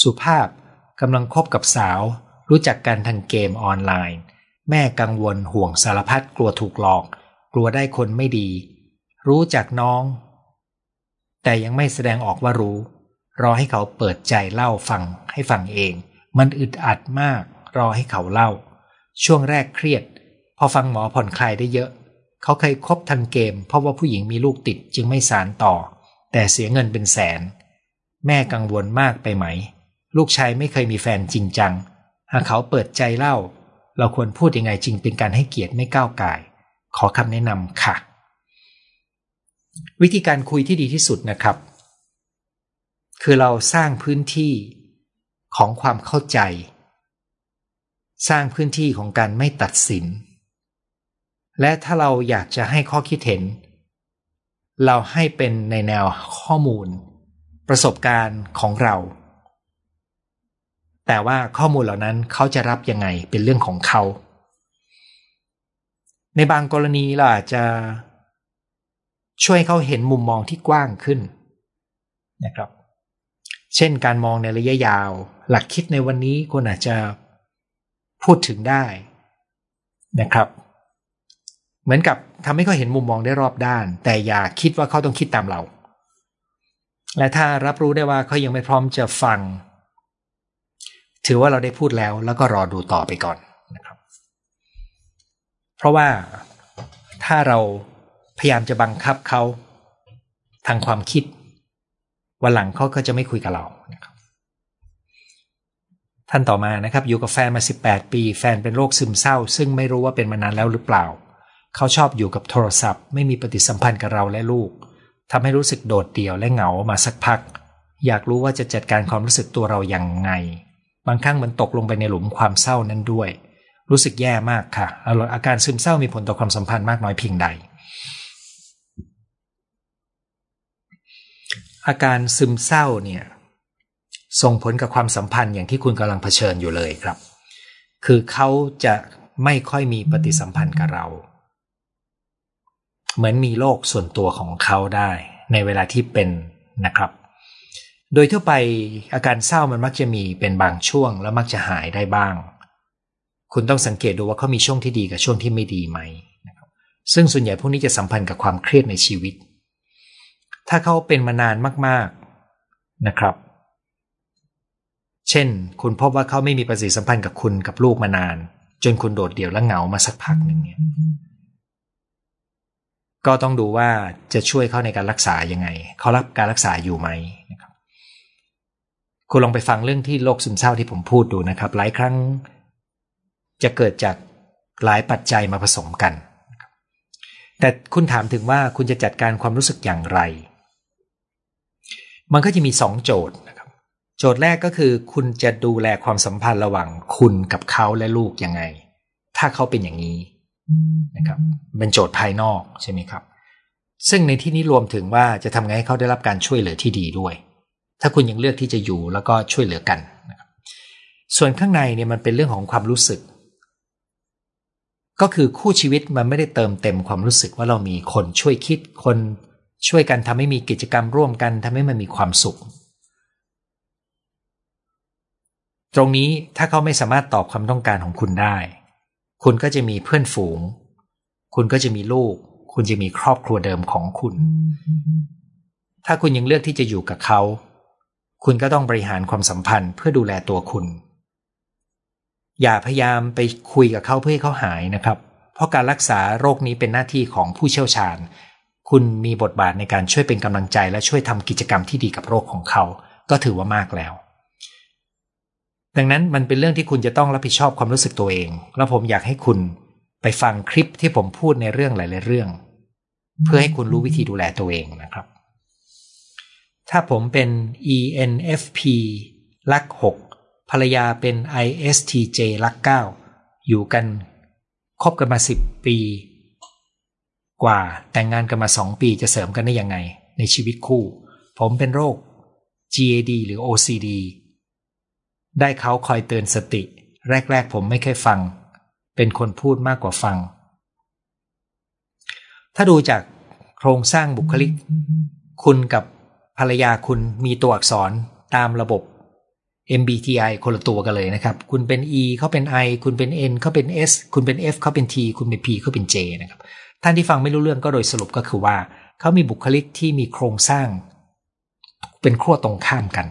สุภาพกำลังคบกับสาว รู้จักกันทางเกมออนไลน์ แม่กังวลห่วงสารพัดกลัวถูกหลอก กลัวได้คนไม่ดี รู้จักน้อง แต่ยังไม่แสดงออกว่ารู้ รอให้เขาเปิดใจเล่าฟังให้ฟังเอง มันอึดอัดมาก รอให้เขาเล่า ช่วงแรกเครียด พอฟังหมอผ่อนคลายได้เยอะ เขาเคยคบทางเกม เพราะว่าผู้หญิงมีลูกติดจึงไม่สารต่อ แต่เสียเงินเป็นแสน แม่กังวลมากไปไหม ลูกชายไม่เคยมีแฟนจริงจัง หากเขาเปิดใจเล่า เราควรพูดยังไงจริงเป็นการให้เกียรติไม่ก้าวไก่ขอคำแนะนำค่ะ วิธีการคุยที่ดีที่สุดนะครับ คือเราสร้างพื้นที่ของความเข้าใจ สร้างพื้นที่ของการไม่ตัดสิน และถ้าเราอยากจะให้ข้อคิดเห็น เราให้เป็นในแนวข้อมูล ประสบการณ์ของเรา แต่ว่าข้อมูลเหล่านั้นเขาจะรับยังไงเป็นเรื่องของเขา ในบางกรณีเราอาจจะ ช่วยเขาเห็นมุมมองที่กว้างขึ้นนะครับ เช่นการมองในระยะยาว หลักคิดในวันนี้คนอาจจะพูดถึงได้นะครับ เหมือนกับทำให้เขาเห็นมุมมองได้รอบด้าน แต่อย่าคิดว่าเขาต้องคิดตามเรา และถ้ารับรู้ได้ว่าเขายังไม่พร้อมจะฟัง ถือว่าเราได้พูดแล้วแล้วก็รอดูต่อไปก่อนนะครับ เพราะว่าถ้าเรา พยายามจะบังคับเขาทางความคิด วันหลังเขาก็จะไม่คุยกับเรานะครับท่านต่อมานะครับ อยู่กับแฟนมา 18 ปี แฟนเป็นโรคซึมเศร้า ซึ่งไม่รู้ว่าเป็นมานานแล้วหรือเปล่า เขาชอบอยู่กับโทรศัพท์ ไม่มีปฏิสัมพันธ์กับเราและลูกทำให้รู้สึกโดดเดี่ยวและเหงามาสักพัก อยากรู้ว่าจะจัดการความรู้สึกตัวเราอย่างไง บางครั้งมันตกลงไปในหลุมความเศร้านั้นด้วย รู้สึกแย่มากค่ะอาการซึมเศร้ามีผลต่อความสัมพันธ์มากน้อยเพียงใด อาการซึมเศร้าเนี่ยส่งผลกับความสัมพันธ์อย่างที่คุณกำลังเผชิญอยู่เลยครับ คือเขาจะไม่ค่อยมีปฏิสัมพันธ์กับเรา เหมือนมีโลกส่วนตัวของเขาได้ในเวลาที่เป็นนะครับ โดยทั่วไปอาการเศร้ามันมักจะมีเป็นบางช่วง แล้วมักจะหายได้บ้าง คุณต้องสังเกตดูว่าเขามีช่วงที่ดีกับช่วงที่ไม่ดีไหมซึ่งส่วนใหญ่พวกนี้จะสัมพันธ์กับความเครียดในชีวิต ถ้าเขาเป็นมานานมากๆนะครับ เช่น คุณพบว่าเขาไม่มีประสิทธิสัมพันธ์กับคุณกับลูกมานาน จนคุณโดดเดี่ยวและเหงามาสักพักหนึ่งเนี่ยก็ต้องดูว่าจะช่วยเขาในการรักษายังไง เขารับการรักษาอยู่ไหมนะครับ คุณลองไปฟังเรื่องที่โรคซึมเศร้าที่ผมพูดดูนะครับ หลายครั้งจะเกิดจากหลายปัจจัยมาผสมกัน แต่คุณถามถึงว่าคุณจะจัดการความรู้สึกอย่างไร มันก็จะมีสองโจทย์นะครับ โจทย์แรกก็คือคุณจะดูแลความสัมพันธ์ระหว่างคุณกับเขาและลูกยังไง ถ้าเขาเป็นอย่างนี้นะครับเป็นโจทย์ภายนอกใช่ไหมครับ ซึ่งในที่นี้รวมถึงว่าจะทำไงให้เขาได้รับการช่วยเหลือที่ดีด้วย ถ้าคุณยังเลือกที่จะอยู่แล้วก็ช่วยเหลือกันนะครับส่วนข้างในเนี่ยมันเป็นเรื่องของความรู้สึก ก็คือคู่ชีวิตมันไม่ได้เติมเต็มความรู้สึกว่าเรามีคนช่วยคิดคน ช่วยกันทำให้มีกิจกรรมร่วมกันทำให้มันมีความสุข ตรงนี้ถ้าเขาไม่สามารถตอบความต้องการของคุณได้ คุณก็จะมีเพื่อนฝูง คุณก็จะมีลูก คุณจะมีครอบครัวเดิมของคุณ ถ้าคุณยังเลือกที่จะอยู่กับเขา คุณก็ต้องบริหารความสัมพันธ์เพื่อดูแลตัวคุณ อย่าพยายามไปคุยกับเขาเพื่อให้เขาหายนะครับ เพราะการรักษาโรคนี้เป็นหน้าที่ของผู้เชี่ยวชาญ คุณมีบทบาทในการช่วยเป็นกำลังใจและช่วยทำกิจกรรมที่ดีกับโรคของเขา ก็ถือว่ามากแล้ว ดังนั้นมันเป็นเรื่องที่คุณจะต้องรับผิดชอบความรู้สึกตัวเอง แล้วผมอยากให้คุณไปฟังคลิปที่ผมพูดในเรื่องหลายๆเรื่อง เพื่อให้คุณรู้วิธีดูแลตัวเองนะครับ ถ้าผมเป็น ENFP ลักหกภรรยาเป็น ISTJ รักเก้าอยู่กันคบกันมาสิบปี กว่าแต่งงานกันมาสองปีจะเสริมกันได้ยังไง ในชีวิตคู่ ผมเป็นโรค GAD หรือ OCD ได้เขาคอยเตือนสติ แรก ๆ ผมไม่เคยฟัง เป็นคนพูดมากกว่าฟัง ถ้าดูจากโครงสร้างบุคลิก คุณกับภรรยาคุณมีตัวอักษรตามระบบ MBTI คนละตัวกันเลยนะครับ คุณเป็น E เขาเป็น I คุณเป็น N เขาเป็น S คุณเป็น F เขาเป็น T คุณเป็น P เขาเป็น J นะครับ ท่านที่ฟังไม่รู้เรื่องก็โดยสรุปก็คือว่า เขามีบุคลิกที่มีโครงสร้าง เป็นขั้วตรงข้ามกัน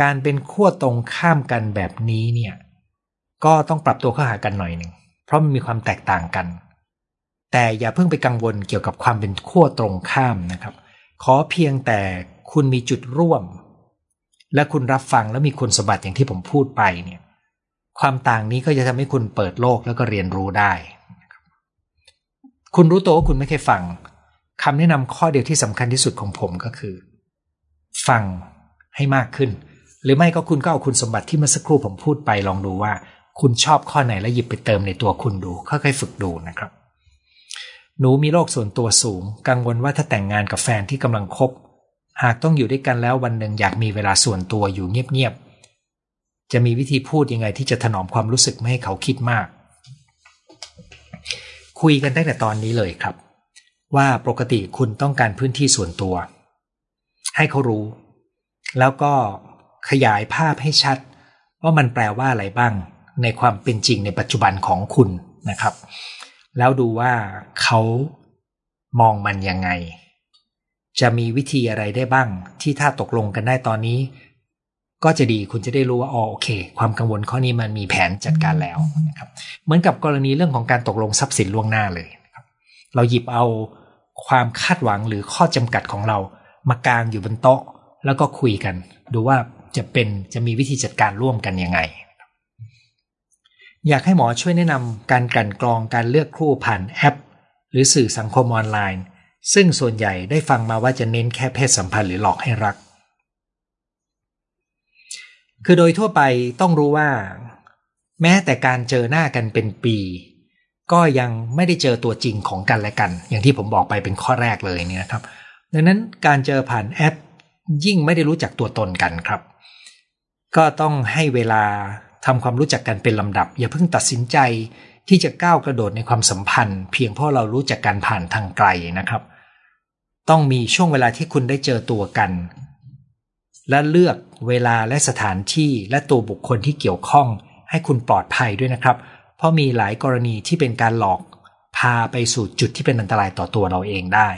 การเป็นขั้วตรงข้ามกันแบบนี้เนี่ย ก็ต้องปรับตัวเข้าหากันหน่อยหนึ่งเพราะมันมีความแตกต่างกัน แต่อย่าเพิ่งไปกังวลเกี่ยวกับความเป็นขั้วตรงข้ามนะครับ ขอเพียงแต่คุณมีจุดร่วม และคุณรับฟังแล้วมีคุณสมบัติอย่างที่ผมพูดไปเนี่ย ความต่างนี้ก็จะทำให้คุณเปิดโลกแล้วก็เรียนรู้ได้ คุณรู้ตัวว่าคุณไม่เคยฟังคำแนะนำข้อเดียวที่สำคัญที่สุดของผมก็คือ ฟังให้มากขึ้น หรือไม่ก็คุณก็เอาคุณสมบัติที่เมื่อสักครู่ผมพูดไปลองดูว่า คุณชอบข้อไหนแล้วหยิบไปเติมในตัวคุณดูค่อยๆฝึกดูนะครับ หนูมีโรคส่วนตัวสูง กังวลว่าถ้าแต่งงานกับแฟนที่กำลังคบ หากต้องอยู่ด้วยกันแล้ววันหนึ่งอยากมีเวลาส่วนตัวอยู่เงียบๆจะมีวิธีพูดยังไงที่จะถนอมความรู้สึกไม่ให้เขาคิดมาก คุยกันตั้งแต่ตอนนี้เลยครับ ว่าปกติคุณต้องการพื้นที่ส่วนตัว ให้เขารู้ แล้วก็ขยายภาพให้ชัด ว่ามันแปลว่าอะไรบ้าง ในความเป็นจริงในปัจจุบันของคุณนะครับ แล้วดูว่าเขามองมันยังไง จะมีวิธีอะไรได้บ้าง ที่ถ้าตกลงกันได้ตอนนี้ ก็จะดีคุณจะได้รู้ว่าอ๋อโอเค ความกังวลข้อนี้มันมีแผนจัดการแล้วนะครับเหมือนกับกรณีเรื่องของการตกลงทรัพย์สินล่วงหน้าเลยครับเราหยิบเอาความคาดหวังหรือข้อจำกัดของเรา มากางอยู่บนโต๊ะ แล้วก็คุยกัน ดูว่าจะเป็นจะมีวิธีจัดการร่วมกันยังไง อยากให้หมอช่วยแนะนำการกันกรองการเลือกคู่ผ่านแอป หรือสื่อสังคมออนไลน์ ซึ่งส่วนใหญ่ได้ฟังมาว่าจะเน้นแค่เพศสัมพันธ์หรือหลอกให้รัก คือโดยทั่วไปต้องรู้ว่า แม้แต่การเจอหน้ากันเป็นปี ก็ยังไม่ได้เจอตัวจริงของกันและกัน อย่างที่ผมบอกไปเป็นข้อแรกเลยเนี่ยครับ ดังนั้นการเจอผ่านแอป ยิ่งไม่ได้รู้จักตัวตนกันครับ ก็ต้องให้เวลาทำความรู้จักกันเป็นลำดับ อย่าเพิ่งตัดสินใจที่จะก้าวกระโดดในความสัมพันธ์ เพียงเพราะเรารู้จักกันผ่านทางไกลนะครับ ต้องมีช่วงเวลาที่คุณได้เจอตัวกัน และเลือกเวลาและสถานที่และตัวบุคคลที่เกี่ยวข้องให้คุณปลอดภัยด้วยนะครับ เพราะมีหลายกรณีที่เป็นการหลอกพาไปสู่จุดที่เป็นอันตรายต่อตัวเราเองได้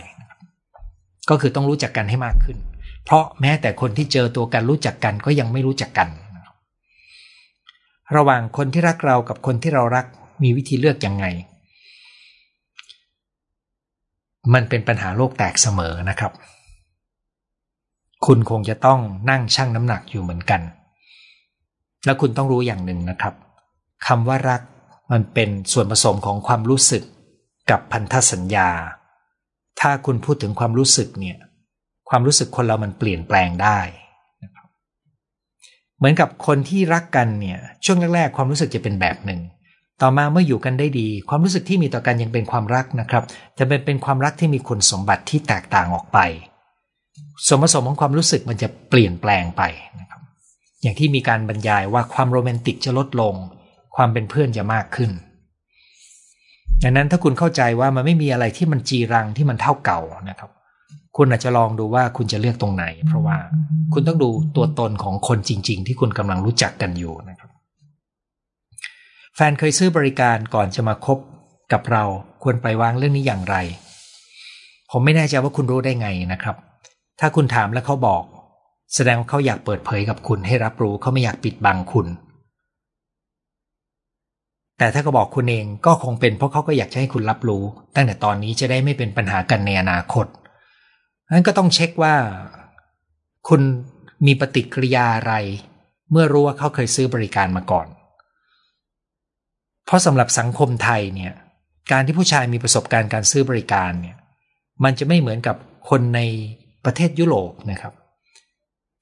ก็คือต้องรู้จักกันให้มากขึ้น เพราะแม้แต่คนที่เจอตัวกันรู้จักกันก็ยังไม่รู้จักกัน ระหว่างคนที่รักเรากับคนที่เรารักมีวิธีเลือกยังไง มันเป็นปัญหาโลกแตกเสมอนะครับ คุณคงจะต้องนั่งชั่งน้ำหนักอยู่เหมือนกัน แล้วคุณต้องรู้อย่างหนึ่งนะครับคำว่ารักมันเป็นส่วนผสมของความรู้สึกกับพันธสัญญา ถ้าคุณพูดถึงความรู้สึกเนี่ย ความรู้สึกคนเรามันเปลี่ยนแปลงได้นะครับเหมือนกับคนที่รักกันเนี่ย ช่วงแรกๆ ความรู้สึกจะเป็นแบบหนึ่ง ต่อมาเมื่ออยู่กันได้ดี ความรู้สึกที่มีต่อกันยังเป็นความรักนะครับ จะเป็นเป็นความรักที่มีคุณสมบัติที่แตกต่างออกไป ส่วนผสมของความรู้สึกมันจะเปลี่ยนแปลงไปนะครับ อย่างที่มีการบรรยายว่าความโรแมนติกจะลดลง ความเป็นเพื่อนจะมากขึ้นดังนั้นถ้าคุณเข้าใจว่ามันไม่มีอะไรที่มันจีรังที่มันเท่าเก่านะครับ คุณอาจจะลองดูว่าคุณจะเลือกตรงไหน เพราะว่าคุณต้องดูตัวตนของคนจริง ๆ ที่คุณกำลังรู้จักกันอยู่นะครับ แฟนเคยซื้อบริการก่อนจะมาคบกับเราควรไปวางเรื่องนี้อย่างไร ผมไม่แน่ใจว่าคุณรู้ได้ไงนะครับ ถ้าคุณถามแล้วเขาบอก แสดงว่าเขาอยากเปิดเผยกับคุณให้รับรู้เขาไม่อยากปิดบังคุณ แต่ถ้าก็บอกคุณเองก็คงเป็นเพราะเขาก็อยากจะให้คุณรับรู้ ตั้งแต่ตอนนี้จะได้ไม่เป็นปัญหากันในอนาคตนั้นก็ต้องเช็คว่า คุณมีปฏิกิริยาอะไร เมื่อรู้ว่าเขาเคยซื้อบริการมาก่อน เพราะสำหรับสังคมไทยเนี่ย การที่ผู้ชายมีประสบการณ์การซื้อบริการเนี่ย มันจะไม่เหมือนกับคนใน ประเทศยุโรปนะครับ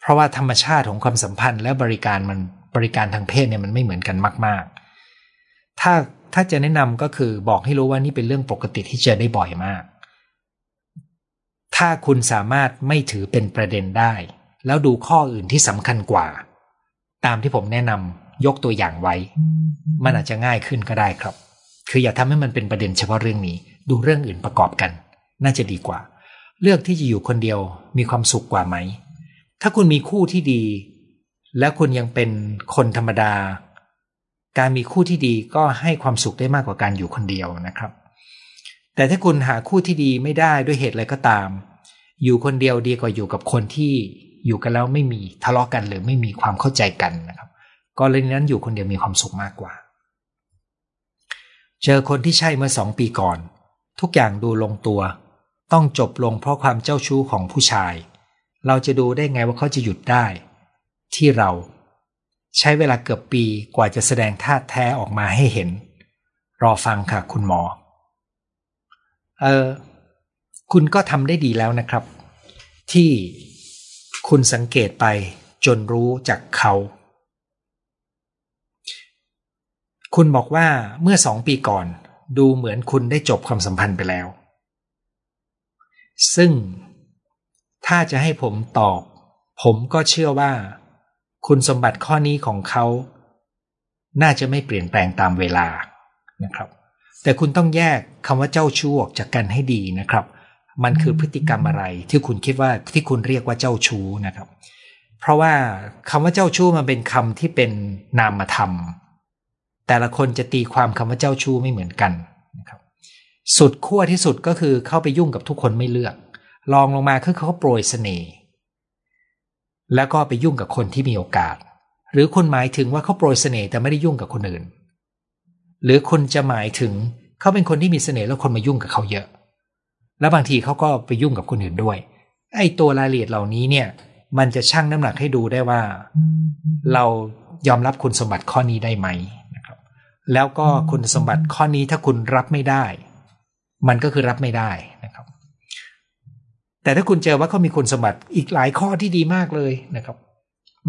เพราะว่าธรรมชาติของความสัมพันธ์และบริการมันบริการทางเพศเนี่ยมันไม่เหมือนกันมาก ๆ ถ้าถ้าจะแนะนำก็คือบอกให้รู้ว่านี่เป็นเรื่องปกติที่เจอได้บ่อยมาก ถ้าคุณสามารถไม่ถือเป็นประเด็นได้ แล้วดูข้ออื่นที่สำคัญกว่า ตามที่ผมแนะนำยกตัวอย่างไว้ มันอาจจะง่ายขึ้นก็ได้ครับ คืออย่าทำให้มันเป็นประเด็นเฉพาะเรื่องนี้ ดูเรื่องอื่นประกอบกัน น่าจะดีกว่า เลือกที่จะอยู่คนเดียวมีความสุขกว่าไหม ถ้าคุณมีคู่ที่ดี และคุณยังเป็นคนธรรมดา การมีคู่ที่ดีก็ให้ความสุขได้มากกว่าการอยู่คนเดียวนะครับ แต่ถ้าคุณหาคู่ที่ดีไม่ได้ด้วยเหตุอะไรก็ตาม อยู่คนเดียวดีกว่าอยู่กับคนที่อยู่กันแล้วไม่มีทะเลาะกันหรือไม่มีความเข้าใจกันนะครับกรณีนั้นอยู่คนเดียวมีความสุขมากกว่า เจอคนที่ใช่เมื่อสองปีก่อน ทุกอย่างดูลงตัว ต้องจบลงเพราะความเจ้าชู้ของผู้ชาย เราจะดูได้ไงว่าเขาจะหยุดได้ ที่เรา ใช้เวลาเกือบปีกว่าจะแสดงท่าแท้ออกมาให้เห็น รอฟังค่ะคุณหมอ เออ คุณก็ทำได้ดีแล้วนะครับ ที่คุณสังเกตไปจนรู้จากเขา คุณบอกว่าเมื่อสองปีก่อน ดูเหมือนคุณได้จบความสัมพันธ์ไปแล้ว ซึ่งถ้าจะให้ผมตอบ ผมก็เชื่อว่า คุณสมบัติข้อนี้ของเขา น่าจะไม่เปลี่ยนแปลงตามเวลานะครับ แต่คุณต้องแยกคำว่าเจ้าชู้ออกจากกันให้ดีนะครับ มันคือพฤติกรรมอะไรที่คุณคิดว่าที่คุณเรียกว่าเจ้าชู้นะครับ เพราะว่าคำว่าเจ้าชู้มันเป็นคำที่เป็นนามธรรม แต่ละคนจะตีความคำว่าเจ้าชู้ไม่เหมือนกัน สุดขั้วที่สุดก็คือเข้าไปยุ่งกับทุกคนไม่เลือกลองลงมาคือเขาโปรยเสน่ห์แล้วก็ไปยุ่งกับคนที่มีโอกาส หรือคุณหมายถึงว่าเขาโปรยเสน่ห์แต่ไม่ได้ยุ่งกับคนอื่น หรือคุณจะหมายถึงเขาเป็นคนที่มีเสน่ห์แล้วคนมายุ่งกับเขาเยอะ แล้วบางทีเขาก็ไปยุ่งกับคนอื่นด้วย ไอ้ตัวรายละเอียดเหล่านี้เนี่ย มันจะชั่งน้ำหนักให้ดูได้ว่า เรายอมรับคุณสมบัติข้อนี้ได้ไหมนะครับ แล้วก็คุณสมบัติข้อนี้ถ้าคุณรับไม่ได้ มันก็คือรับไม่ได้นะครับ แต่ถ้าคุณเจอว่าเขามีคุณสมบัติอีกหลายข้อที่ดีมากเลยนะครับ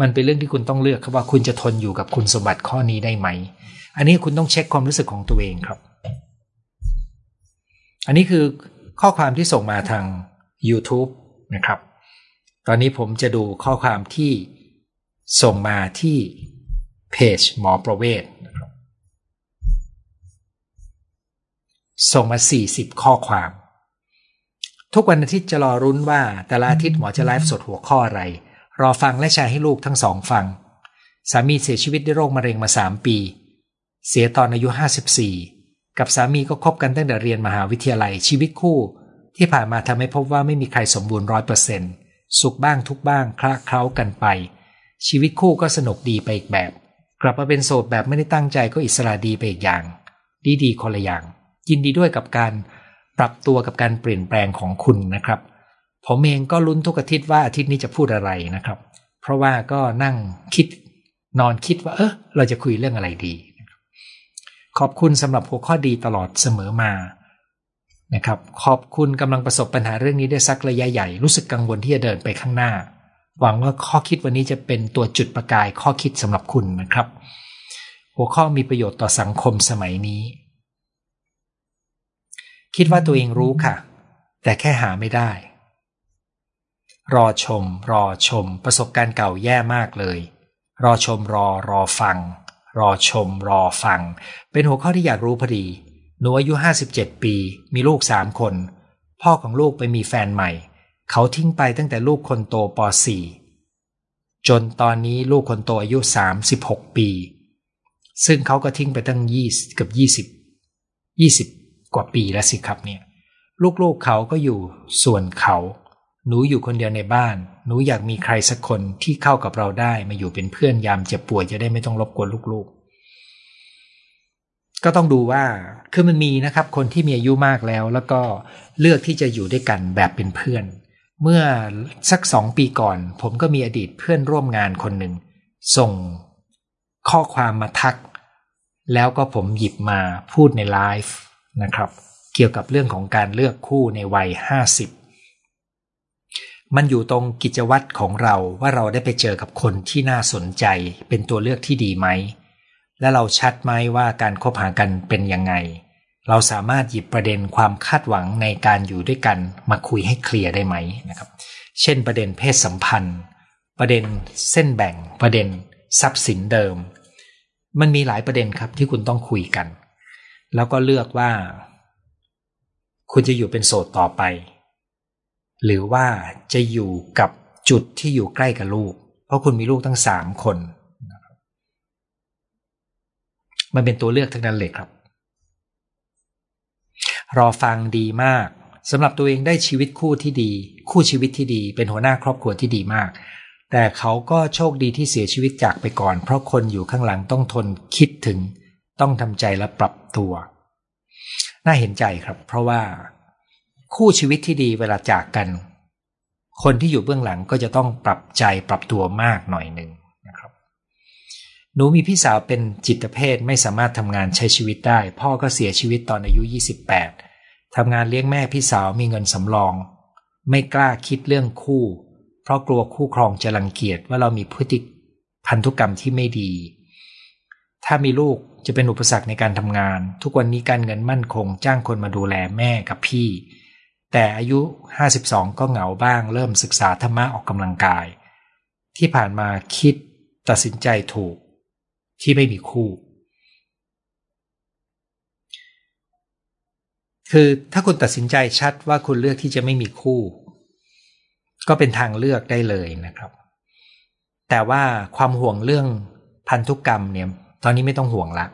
มันเป็นเรื่องที่คุณต้องเลือกครับว่าคุณจะทนอยู่กับคุณสมบัติข้อนี้ได้ไหม อันนี้คุณต้องเช็คความรู้สึกของตัวเองครับ อันนี้คือข้อความที่ส่งมาทาง YouTube นะครับ ตอนนี้ผมจะดูข้อความที่ส่งมาที่เพจหมอประเวศนะครับ ส่งมา 40 ข้อความ ทุกวันอาทิตย์จะรอรุ้นว่า แต่ละอาทิตย์หมอจะไลฟ์สดหัวข้ออะไร รอฟังและแชร์ให้ลูกทั้งสองฟัง สามีเสียชีวิตด้วยโรคมะเร็งมาสามปี เสียตอนอายุ 54 กับสามีก็คบกันตั้งแต่เรียนมหาวิทยาลัยชีวิตคู่ ที่ผ่านมาทำให้พบว่าไม่มีใครสมบูรณ์ร้อยเปอร์เซ็นต์สุขบ้างทุกบ้างคละเคล้ากันไป ชีวิตคู่ก็สนุกดีไปอีกแบบ กลับมาเป็นโสดแบบไม่ได้ตั้งใจก็อิสระดีไปอีกอย่าง ดีดีคนละอย่าง ยินดีด้วยกับการปรับตัวกับการเปลี่ยนแปลงของคุณนะครับผมเองก็ลุ้นทุกอาทิตย์ว่าอาทิตย์นี้จะพูดอะไรนะครับ เพราะว่าก็นั่งคิดนอนคิดว่า เออเราจะคุยเรื่องอะไรดีขขอบคุณสำหรับหัวข้อดีตลอดเสมอมานะครับ ขอบคุณกำลังประสบปัญหาเรื่องนี้ได้สักระยะใหญ่รู้สึกกังวลที่จะเดินไปข้างหน้า หวังว่าข้อคิดวันนี้จะเป็นตัวจุดประกายข้อคิดสำหรับคุณนะครับ หัวข้อมีประโยชน์ต่อสังคมสมัยนี้ คิดว่าตัวเองรู้ค่ะ แต่แค่หาไม่ได้ รอชม รอชม ประสบการณ์เก่าแย่มากเลย รอชมรอรอฟัง รอชม รอฟัง เป็นหัวข้อที่อยากรู้พอดี หนูอายุ 57 ปี มีลูกสามคน พ่อของลูกไปมีแฟนใหม่ เขาทิ้งไปตั้งแต่ลูกคนโตป .4 จนตอนนี้ลูกคนโตอายุ 36 ปี ซึ่งเขาก็ทิ้งไปตั้ง20กับ20 20 กว่าปีแล้วสิครับเนี่ยลูกๆเขาก็อยู่ส่วนเขา หนูอยู่คนเดียวในบ้าน หนูอยากมีใครสักคนที่เข้ากับเราได้มาอยู่เป็นเพื่อนยามเจ็บป่วยจะได้ไม่ต้องรบกวนลูกๆ ก็ต้องดูว่าคือมันมีนะครับ คนที่มีอายุมากแล้ว แล้วก็เลือกที่จะอยู่ด้วยกันแบบเป็นเพื่อน เมื่อสักสองปีก่อน ผมก็มีอดีตเพื่อนร่วมงานคนหนึ่ง ส่งข้อความมาทัก แล้วก็ผมหยิบมาพูดในไลฟ์ นะครับ เกี่ยวกับเรื่องของการเลือกคู่ในวัยห้าสิบมันอยู่ตรงกิจวัตรของเราว่าเราได้ไปเจอกับคนที่น่าสนใจ เป็นตัวเลือกที่ดีไหม และเราชัดไหมว่าการคบหากันเป็นยังไง เราสามารถหยิบประเด็นความคาดหวังในการอยู่ด้วยกันมาคุยให้เคลียร์ได้ไหมนะครับ เช่นประเด็นเพศสัมพันธ์ ประเด็นเส้นแบ่งประเด็นทรัพย์สินเดิม มันมีหลายประเด็นครับที่คุณต้องคุยกัน แล้วก็เลือกว่า คุณจะอยู่เป็นโสดต่อไป หรือว่าจะอยู่กับจุดที่อยู่ใกล้กับลูก เพราะคุณมีลูกตั้งสามคน มันเป็นตัวเลือกทั้งนั้นเลยครับ รอฟังดีมากสำหรับตัวเองได้ชีวิตคู่ที่ดี คู่ชีวิตที่ดี เป็นหัวหน้าครอบครัวที่ดีมาก แต่เขาก็โชคดีที่เสียชีวิตจากไปก่อน เพราะคนอยู่ข้างหลังต้องทนคิดถึง ต้องทำใจและปรับตัว น่าเห็นใจครับ เพราะว่าคู่ชีวิตที่ดีเวลาจากกัน คนที่อยู่เบื้องหลังก็จะต้องปรับใจปรับตัวมากหน่อยหนึ่งนะครับ หนูมีพี่สาวเป็นจิตเภทไม่สามารถทำงานใช้ชีวิตได้ พ่อก็เสียชีวิตตอนอายุ 28ทำงานเลี้ยงแม่พี่สาวมีเงินสำรอง ไม่กล้าคิดเรื่องคู่ เพราะกลัวคู่ครองจะรังเกียจว่าเรามีพฤติพันธุกรรมที่ไม่ดี ถ้ามีลูก จะเป็นอุปสรรคในการทำงาน ทุกวันนี้การเงินมั่นคง จ้างคนมาดูแลแม่กับพี่ แต่อายุ 52 ก็เหงาบ้าง เริ่มศึกษาธรรมะออกกำลังกาย ที่ผ่านมาคิดตัดสินใจถูก ที่ไม่มีคู่ คือถ้าคุณตัดสินใจชัดว่าคุณเลือกที่จะไม่มีคู่ ก็เป็นทางเลือกได้เลยนะครับ แต่ว่าความห่วงเรื่องพันธุกรรมเนี่ย ตอนนี้ไม่ต้องห่วงละ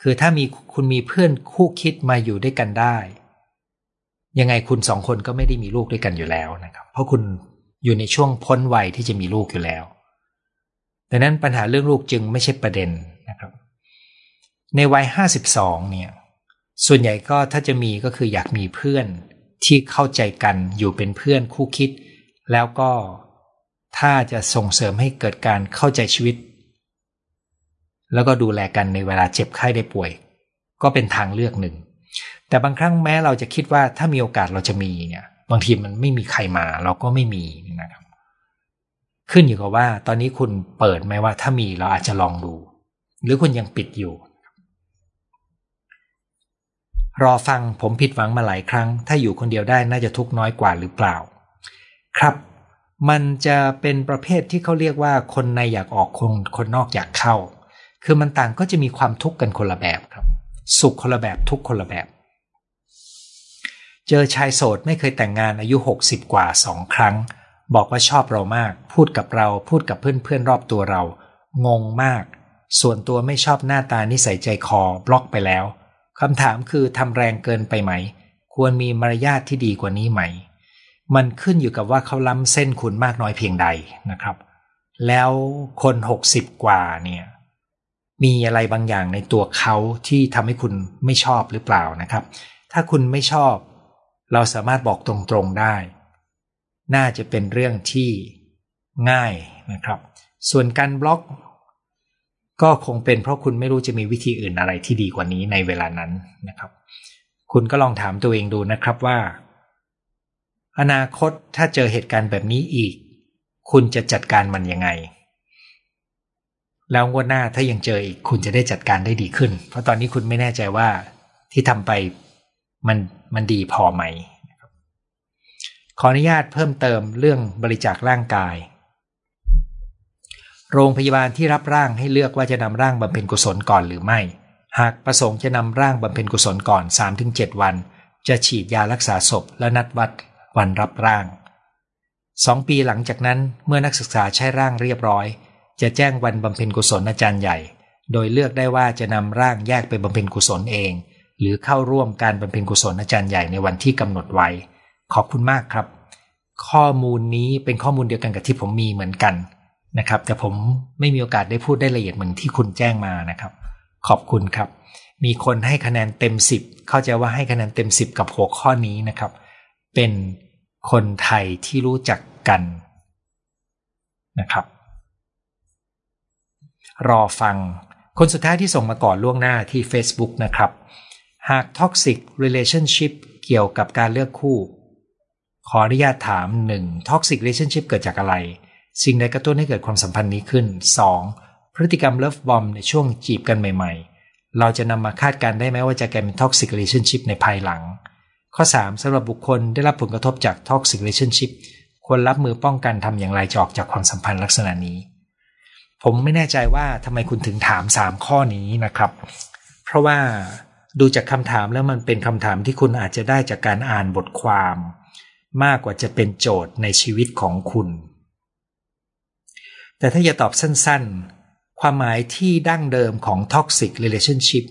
คือถ้ามีคุณมีเพื่อนคู่คิดมาอยู่ด้วยกันได้ ยังไงคุณสองคนก็ไม่ได้มีลูกด้วยกันอยู่แล้วนะครับ เพราะคุณอยู่ในช่วงพ้นวัยที่จะมีลูกอยู่แล้วดังนั้นปัญหาเรื่องลูกจึงไม่ใช่ประเด็นนะครับ ในวัย52เนี่ย ส่วนใหญ่ก็ถ้าจะมีก็คืออยากมีเพื่อนที่เข้าใจกันอยู่เป็นเพื่อนคู่คิด แล้วก็ถ้าจะส่งเสริมให้เกิดการเข้าใจชีวิต แล้วก็ดูแลกันในเวลาเจ็บไข้ได้ป่วย ก็เป็นทางเลือกหนึ่ง แต่บางครั้งแม้เราจะคิดว่าถ้ามีโอกาสเราจะมีเนี่ย บางทีมันไม่มีใครมาเราก็ไม่มีนะครับ ขึ้นอยู่กับว่า ตอนนี้คุณเปิดไหมว่าถ้ามีเราอาจจะลองดู หรือคุณยังปิดอยู่ รอฟังผมผิดหวังมาหลายครั้ง ถ้าอยู่คนเดียวได้น่าจะทุกน้อยกว่าหรือเปล่า ครับมันจะเป็นประเภทที่เขาเรียกว่าคนในอยากออกคนคนนอกอยากเข้า คือมันต่างก็จะมีความทุกข์กันคนละแบบครับ สุขคนละแบบทุกคนละแบบ เจอชายโสดไม่เคยแต่งงานอายุ 60 กว่าสองครั้ง บอกว่าชอบเรามาก พูดกับเราพูดกับเพื่อนๆรอบตัวเรา งงมาก ส่วนตัวไม่ชอบหน้าตานิสัยใจคอบล็อกไปแล้วคำถามคือทำแรงเกินไปไหม ควรมีมารยาทที่ดีกว่านี้ไหม มันขึ้นอยู่กับว่าเขาล้ำเส้นคุณมากน้อยเพียงใดนะครับ แล้วคนหกสิบกว่าเนี่ย มีอะไรบางอย่างในตัวเขาที่ทำให้คุณไม่ชอบหรือเปล่านะครับ ถ้าคุณไม่ชอบ เราสามารถบอกตรงๆได้ น่าจะเป็นเรื่องที่ง่ายนะครับ ส่วนการบล็อก ก็คงเป็นเพราะคุณไม่รู้จะมีวิธีอื่นอะไรที่ดีกว่านี้ในเวลานั้นนะครับ คุณก็ลองถามตัวเองดูนะครับว่า อนาคตถ้าเจอเหตุการณ์แบบนี้อีก คุณจะจัดการมันยังไง แล้วงวดหน้าถ้ายังเจออีกคุณจะได้จัดการได้ดีขึ้น เพราะตอนนี้คุณไม่แน่ใจว่าที่ทำไปมันมันดีพอไหม ขออนุญาตเพิ่มเติมเรื่องบริจาคร่างกาย โรงพยาบาลที่รับร่างให้เลือกว่าจะนำร่างบำเพ็ญกุศลก่อนหรือไม่ หากประสงค์จะนำร่างบำเพ็ญกุศลก่อน 3-7 วัน จะฉีดยารักษาศพและนัดวัดวันรับร่างสองปีหลังจากนั้นเมื่อนักศึกษาใช้ร่างเรียบร้อย จะแจ้งวันบำเพ็ญกุศลอาจารย์ใหญ่ โดยเลือกได้ว่าจะนำร่างแยกไปบำเพ็ญกุศลเอง หรือเข้าร่วมการบำเพ็ญกุศลอาจารย์ใหญ่ในวันที่กำหนดไว้ ขอบคุณมากครับ ข้อมูลนี้เป็นข้อมูลเดียวกันกับที่ผมมีเหมือนกันนะครับ แต่ผมไม่มีโอกาสได้พูดได้ละเอียดเหมือนที่คุณแจ้งมานะครับ ขอบคุณครับ มีคนให้คะแนนเต็ม 10 เข้าใจว่าให้คะแนนเต็ม 10 กับหัวข้อนี้นะครับ เป็นคนไทยที่รู้จักกันนะครับ รอฟัง คนสุดท้ายที่ส่งมาก่อนล่วงหน้าที่ Facebook นะครับ หาก toxic relationship เกี่ยวกับการเลือกคู่ ขออนุญาตถาม 1. toxic relationship เกิดจากอะไร สิ่งใดกระตุ้นให้เกิดความสัมพันธ์นี้ขึ้น 2. พฤติกรรม love bomb ในช่วงจีบกันใหม่ ๆ เราจะนำมาคาดการณ์ได้ไหมว่าจะกลายเป็นท็อกซิกเรล a t i o n s h i p ในภายหลัง ข้อ 3. สำหรับบุคคลได้รับผลกระทบจากท็อกซิกเรล a t i o n s h i p ควรรับมือป้องกันทำอย่างไรจะออกจากความสัมพันธ์ลักษณะนี้ ผมไม่แน่ใจว่าทำไมคุณถึงถาม3ข้อนี้นะครับ เพราะว่าดูจากคำถามแล้วมันเป็นคำถามที่คุณอาจจะได้จากการอ่านบทความ มากกว่าจะเป็นโจทย์ในชีวิตของคุณ แต่ถ้าจะตอบสั้นๆ ความหมายที่ดั้งเดิมของ toxic relationship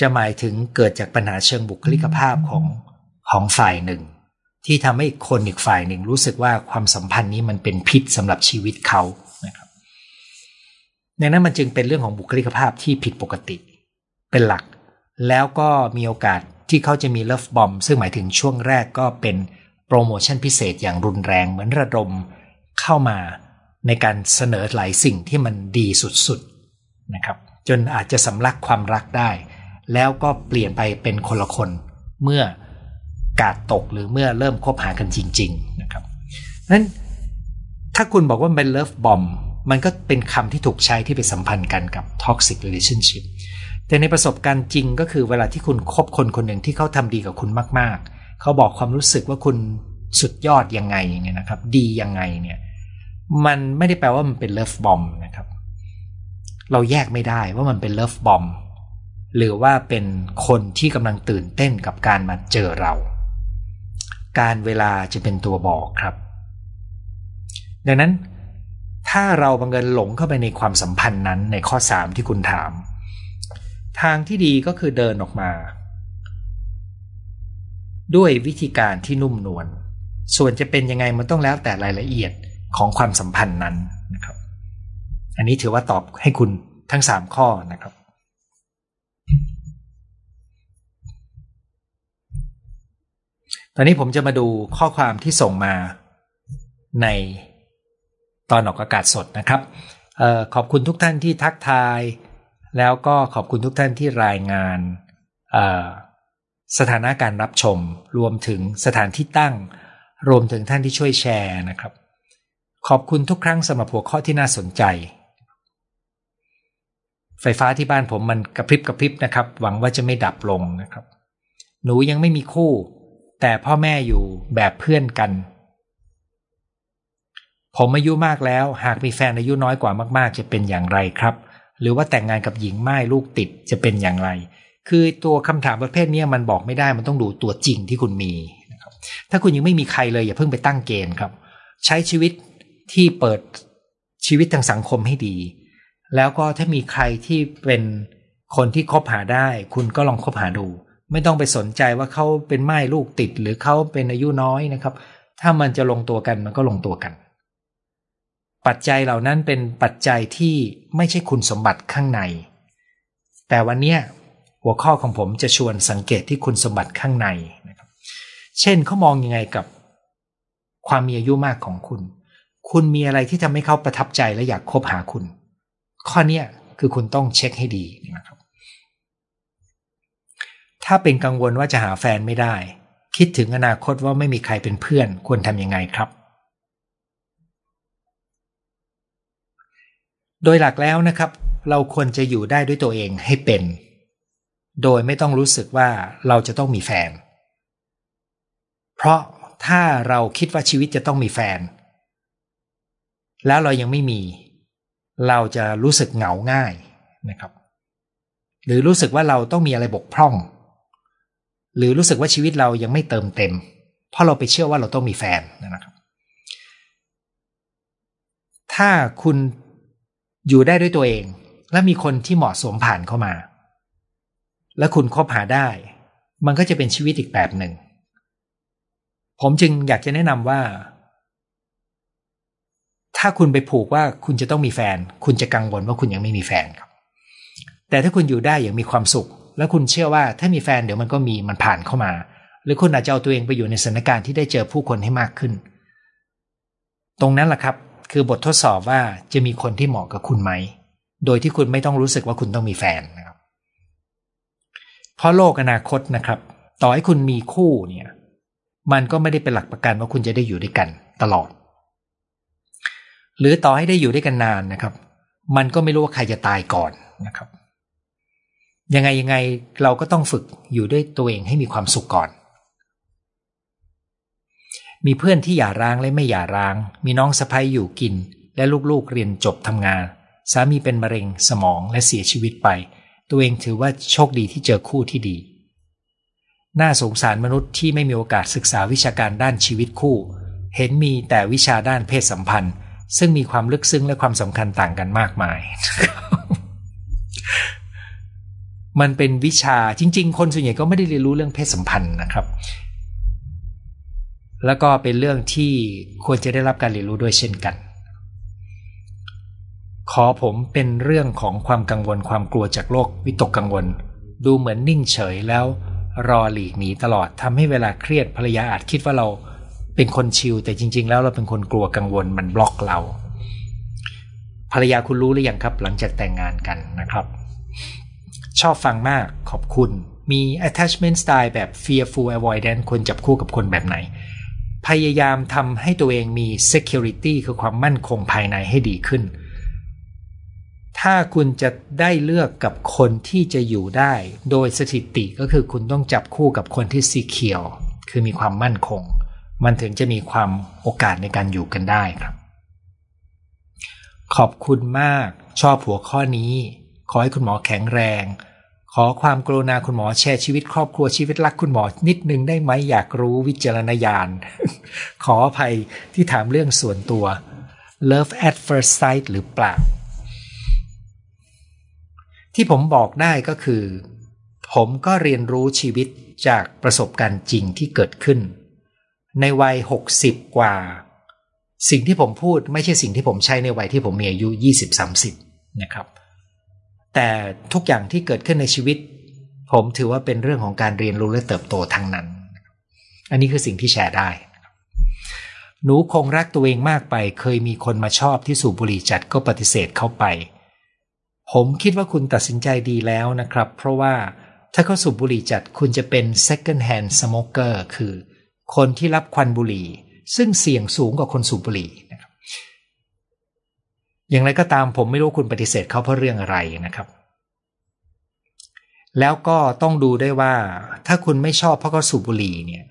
จะหมายถึงเกิดจากปัญหาเชิงบุคลิกภาพของของฝ่ายหนึ่ง ที่ทำให้คนอีกฝ่ายหนึ่งรู้สึกว่าความสัมพันธ์นี้มันเป็นพิษสำหรับชีวิตเขา ดังนั้นมันจึงเป็นเรื่องของบุคลิกภาพที่ผิดปกติ เป็นหลัก แล้วก็มีโอกาสที่เขาจะมีเลิฟบอมซึ่งหมายถึงช่วงแรกก็เป็นโปรโมชั่นพิเศษอย่างรุนแรงเหมือนระดมเข้ามาในการเสนอหลายสิ่งที่มันดีสุดๆนะครับ จนอาจจะสำลักความรักได้ แล้วก็เปลี่ยนไปเป็นคนละคนเมื่อกาดตกหรือเมื่อเริ่มคบหากันจริง ๆ นะครับนั้นถ้าคุณบอกว่าเป็นเลิฟบอม มันก็เป็นคำที่ถูกใช้ที่ไปสัมพันธ์กันกับ toxic relationship แต่ในประสบการณ์จริงก็คือเวลาที่คุณคบคนคนหนึ่งที่เขาทำดีกับคุณมาก ๆ เขาบอกความรู้สึกว่าคุณสุดยอดยังไงอย่างเงี้ยนะครับ ดียังไงเนี่ย มันไม่ได้แปลว่ามันเป็นเลิฟบอมนะครับ เราแยกไม่ได้ว่ามันเป็นเลิฟบอมหรือว่าเป็นคนที่กำลังตื่นเต้นกับการมาเจอเรา การเวลาจะเป็นตัวบอกครับ ดังนั้น ถ้าเราบังเอิญหลงเข้าไปในความสัมพันธ์นั้นในข้อ3ที่คุณถาม ทางที่ดีก็คือเดินออกมา ด้วยวิธีการที่นุ่มนวลส่วนจะเป็นยังไงมันต้องแล้วแต่รายละเอียดของความสัมพันธ์นั้นนะครับ อันนี้ถือว่าตอบให้คุณทั้งสามข้อนะครับ ตอนนี้ผมจะมาดูข้อความที่ส่งมาใน ตอนออกอากาศสดนะครับออขอบคุณทุกท่านที่ทักทาย แล้วก็ขอบคุณทุกท่านที่รายงานสถานะการรับชม รวมถึงสถานที่ตั้ง รวมถึงท่านที่ช่วยแชร์นะครับ ขอบคุณทุกครั้งสำหรับหัวข้อที่น่าสนใจ ไฟฟ้าที่บ้านผมมันกระพริบกระพริบนะครับ หวังว่าจะไม่ดับลงนะครับ หนูยังไม่มีคู่ แต่พ่อแม่อยู่แบบเพื่อนกัน ผมอายุมากแล้ว หากมีแฟนอายุน้อยกว่ามาก ๆ จะเป็นอย่างไรครับ หรือว่าแต่งงานกับหญิงไม่ลูกติดจะเป็นอย่างไร คือตัวคำถามประเภทนี้มันบอกไม่ได้มันต้องดูตัวจริงที่คุณมีนะครับถ้าคุณยังไม่มีใครเลยอย่าเพิ่งไปตั้งเกณฑ์ครับ ใช้ชีวิตที่เปิดชีวิตทางสังคมให้ดี แล้วก็ถ้ามีใครที่เป็นคนที่คบหาได้ คุณก็ลองคบหาดู ไม่ต้องไปสนใจว่าเขาเป็นไม้ลูกติด หรือเขาเป็นอายุน้อยนะครับ ถ้ามันจะลงตัวกันมันก็ลงตัวกัน ปัจจัยเหล่านั้นเป็นปัจจัยที่ไม่ใช่คุณสมบัติข้างใน แต่วันนี้หัวข้อของผมจะชวนสังเกตที่คุณสมบัติข้างในนะครับ เช่นเขามองยังไงกับความมีอายุมากของคุณ คุณมีอะไรที่ทำให้เขาประทับใจและอยากคบหาคุณ ข้อนี้คือคุณต้องเช็คให้ดีนะครับ ถ้าเป็นกังวลว่าจะหาแฟนไม่ได้ คิดถึงอนาคตว่าไม่มีใครเป็นเพื่อนควรทำยังไงครับ โดยหลักแล้วนะครับ เราควรจะอยู่ได้ด้วยตัวเองให้เป็น โดยไม่ต้องรู้สึกว่าเราจะต้องมีแฟน เพราะถ้าเราคิดว่าชีวิตจะต้องมีแฟน แล้วเรายังไม่มี เราจะรู้สึกเหงาง่ายนะครับ หรือรู้สึกว่าเราต้องมีอะไรบกพร่อง หรือรู้สึกว่าชีวิตเรายังไม่เติมเต็ม เพราะเราไปเชื่อว่าเราต้องมีแฟนนะครับ ถ้าคุณ อยู่ได้ด้วยตัวเอง และมีคนที่เหมาะสมผ่านเข้ามา และคุณคบหาได้ มันก็จะเป็นชีวิตอีกแบบหนึ่ง ผมจึงอยากจะแนะนำว่า ถ้าคุณไปผูกว่าคุณจะต้องมีแฟน คุณจะกังวลว่าคุณยังไม่มีแฟนครับ แต่ถ้าคุณอยู่ได้อย่างมีความสุข แล้วคุณเชื่อว่าถ้ามีแฟนเดี๋ยวมันก็มีมันผ่านเข้ามา หรือคุณอาจจะเอาตัวเองไปอยู่ในสถานการณ์ที่ได้เจอผู้คนให้มากขึ้น ตรงนั้นแหละครับ คือบททดสอบว่าจะมีคนที่เหมาะกับคุณไหม โดยที่คุณไม่ต้องรู้สึกว่าคุณต้องมีแฟนนะครับ เพราะโลกอนาคตนะครับ ต่อให้คุณมีคู่เนี่ย มันก็ไม่ได้เป็นหลักประกันว่าคุณจะได้อยู่ด้วยกันตลอด หรือต่อให้ได้อยู่ด้วยกันนานนะครับ มันก็ไม่รู้ว่าใครจะตายก่อนนะครับ ยังไงยังไงเราก็ต้องฝึกอยู่ด้วยตัวเองให้มีความสุขก่อน มีเพื่อนที่หย่าร้างและไม่หย่าร้าง มีน้องสะพ้ยอยู่กิน และลูกๆเรียนจบทำงาน สามีเป็นมะเร็งสมองและเสียชีวิตไป ตัวเองถือว่าโชคดีที่เจอคู่ที่ดี น่าสงสารมนุษย์ที่ไม่มีโอกาสศึกษาวิชาการด้านชีวิตคู่ เห็นมีแต่วิชาด้านเพศสัมพันธ์ ซึ่งมีความลึกซึ้งและความสำคัญต่างกันมากมาย มันเป็นวิชาจริง ๆ คนส่วนใหญ่ก็ไม่ได้เรียนรู้เรื่องเพศสัมพันธ์นะครับ แล้วก็เป็นเรื่องที่ควรจะได้รับการเรียนรู้ด้วยเช่นกัน ขอผมเป็นเรื่องของความกังวลความกลัวจากโลกวิตกกังวล ดูเหมือนนิ่งเฉยแล้วรอหลีกหนีตลอดทำให้เวลาเครียดภรรยาอาจคิดว่าเราเป็นคนชิลแต่จริง ๆ แล้วเราเป็นคนกลัวกังวลมันบล็อกเรา ภรรยาคุณรู้หรือยังครับ หลังจากแต่งงานกันนะครับ ชอบฟังมากขอบคุณมี attachment style แบบ fearful avoidance ควรจับคู่กับคนแบบไหน พยายามทำให้ตัวเองมี security คือความมั่นคงภายในให้ดีขึ้น ถ้าคุณจะได้เลือกกับคนที่จะอยู่ได้ โดยสถิติก็คือคุณต้องจับคู่กับคนที่สีเขียวคือมีความมั่นคง มันถึงจะมีความโอกาสในการอยู่กันได้ครับ ขอบคุณมาก ชอบหัวข้อนี้ ขอให้คุณหมอแข็งแรง ขอความกรุณาคุณหมอแชร์ชีวิตครอบครัวชีวิตรักคุณหมอนิดนึงได้ไหมอยากรู้วิจารณญาณ ขออภัยที่ถามเรื่องส่วนตัว Love at first sight หรือเปล่า ที่ผมบอกได้ก็คือ ผมก็เรียนรู้ชีวิตจากประสบการณ์จริงที่เกิดขึ้น ในวัย 60 กว่า สิ่งที่ผมพูดไม่ใช่สิ่งที่ผมใช้ในวัยที่ผมมีอายุ 20-30 นะครับ แต่ทุกอย่างที่เกิดขึ้นในชีวิต ผมถือว่าเป็นเรื่องของการเรียนรู้และเติบโตทั้งนั้น อันนี้คือสิ่งที่แชร์ได้ หนูคงรักตัวเองมากไป เคยมีคนมาชอบที่สูบบุหรี่จัดก็ปฏิเสธเข้าไป ผมคิดว่าคุณตัดสินใจดีแล้วนะครับ เพราะว่าถ้าเขาสูบบุหรี่จัดคุณจะเป็น second hand smoker คือ คนที่รับควันบุหรี่ ซึ่งเสี่ยงสูงกว่าคนสูบบุหรี่นะครับ อย่างไรก็ตามผมไม่รู้คุณปฏิเสธเขาเพราะเรื่องอะไรนะครับ แล้วก็ต้องดูได้ว่า ถ้าคุณไม่ชอบเพราะเขาสูบบุหรี่เนี่ย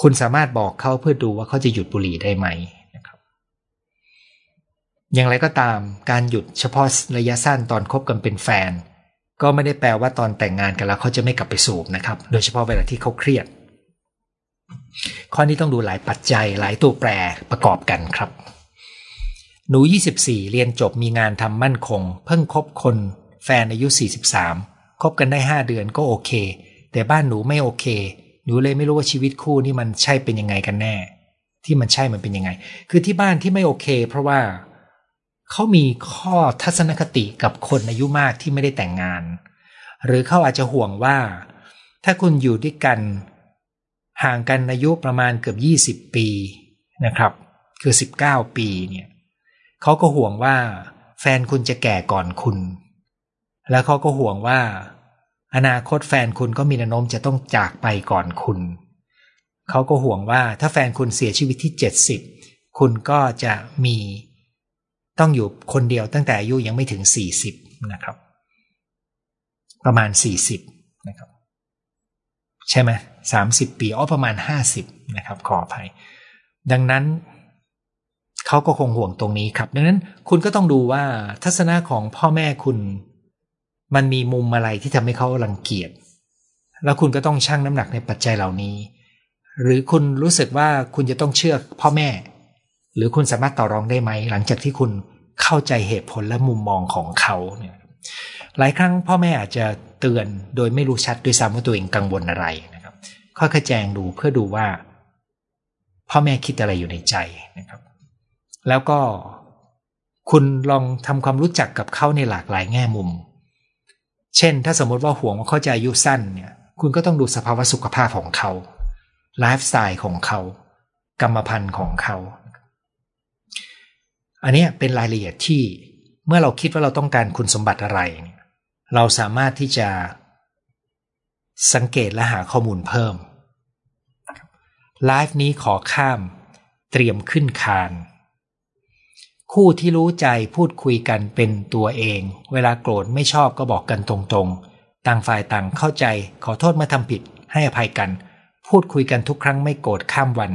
คุณสามารถบอกเขาเพื่อดูว่าเขาจะหยุดบุหรี่ได้ไหมนะครับ อย่างไรก็ตามการหยุดเฉพาะระยะสั้นตอนคบกันเป็นแฟน ก็ไม่ได้แปลว่าตอนแต่งงานกันแล้วเขาจะไม่กลับไปสูบนะครับ โดยเฉพาะเวลาที่เขาเครียด ข้อนี้ต้องดูหลายปัจจัยหลายตัวแปรประกอบกันครับ หนู 24 เรียนจบมีงานทำมั่นคง เพิ่งคบคน แฟนอายุ 43 คบกันได้ 5 เดือนก็โอเค แต่บ้านหนูไม่โอเค หนูเลยไม่รู้ว่าชีวิตคู่นี่มันใช่เป็นยังไงกันแน่ ที่มันใช่มันเป็นยังไง คือที่บ้านที่ไม่โอเค เพราะว่าเขามีข้อทัศนคติกับคนอายุมากที่ไม่ได้แต่งงาน หรือเขาอาจจะห่วงว่า ถ้าคุณอยู่ด้วยกัน ห่างกันอายุประมาณเกือบ 20 ปีนะครับ คือ 19 ปีเนี่ย เขาก็ห่วงว่า แฟนคุณจะแก่ก่อนคุณ แล้วเขาก็ห่วงว่า อนาคตแฟนคุณก็มีแนวโน้มจะต้องจากไปก่อนคุณ เขาก็ห่วงว่าถ้าแฟนคุณเสียชีวิตที่เจ็ดสิบคุณก็จะมีต้องอยู่คนเดียวตั้งแต่อายุยังไม่ถึงสี่สิบนะครับ ประมาณสี่สิบนะครับ ใช่ไหมสามสิบปีอ๋อประมาณห้าสิบนะครับ ขออภัย ดังนั้น เขาก็คงห่วงตรงนี้ครับ ดังนั้นคุณก็ต้องดูว่าทัศนะของพ่อแม่คุณ มันมีมุมอะไรที่ทำให้เขารังเกียจ แล้วคุณก็ต้องชั่งน้ำหนักในปัจจัยเหล่านี้ หรือคุณรู้สึกว่าคุณจะต้องเชื่อพ่อแม่ หรือคุณสามารถต่อรองได้ไหม หลังจากที่คุณเข้าใจเหตุผลและมุมมองของเขาเนี่ยหลายครั้งพ่อแม่อาจจะเตือนโดยไม่รู้ชัดด้วยซ้ำว่าตัวเองกังวลอะไรนะครับค่อยๆแจงดูเพื่อดูว่า พ่อแม่คิดอะไรอยู่ในใจนะครับ แล้วก็คุณลองทำความรู้จักกับเขาในหลากหลายแง่มุม เช่น ถ้าสมมติว่าห่วงว่าเขาจะอายุสั้นเนี่ย คุณก็ต้องดูสภาวะสุขภาพของเขาไลฟ์สไตล์ของเขา กรรมพันธุ์ของเขา อันนี้เป็นรายละเอียดที่เมื่อเราคิดว่าเราต้องการคุณสมบัติอะไร เราสามารถที่จะสังเกตและหาข้อมูลเพิ่มไลฟ์นี้ขอข้าม เตรียมขึ้นคาน คู่ที่รู้ใจพูดคุยกันเป็นตัวเอง เวลาโกรธไม่ชอบก็บอกกันตรงๆ ต่างฝ่ายต่างเข้าใจ ขอโทษเมื่อทำผิด ให้อภัยกัน พูดคุยกันทุกครั้งไม่โกรธข้ามวัน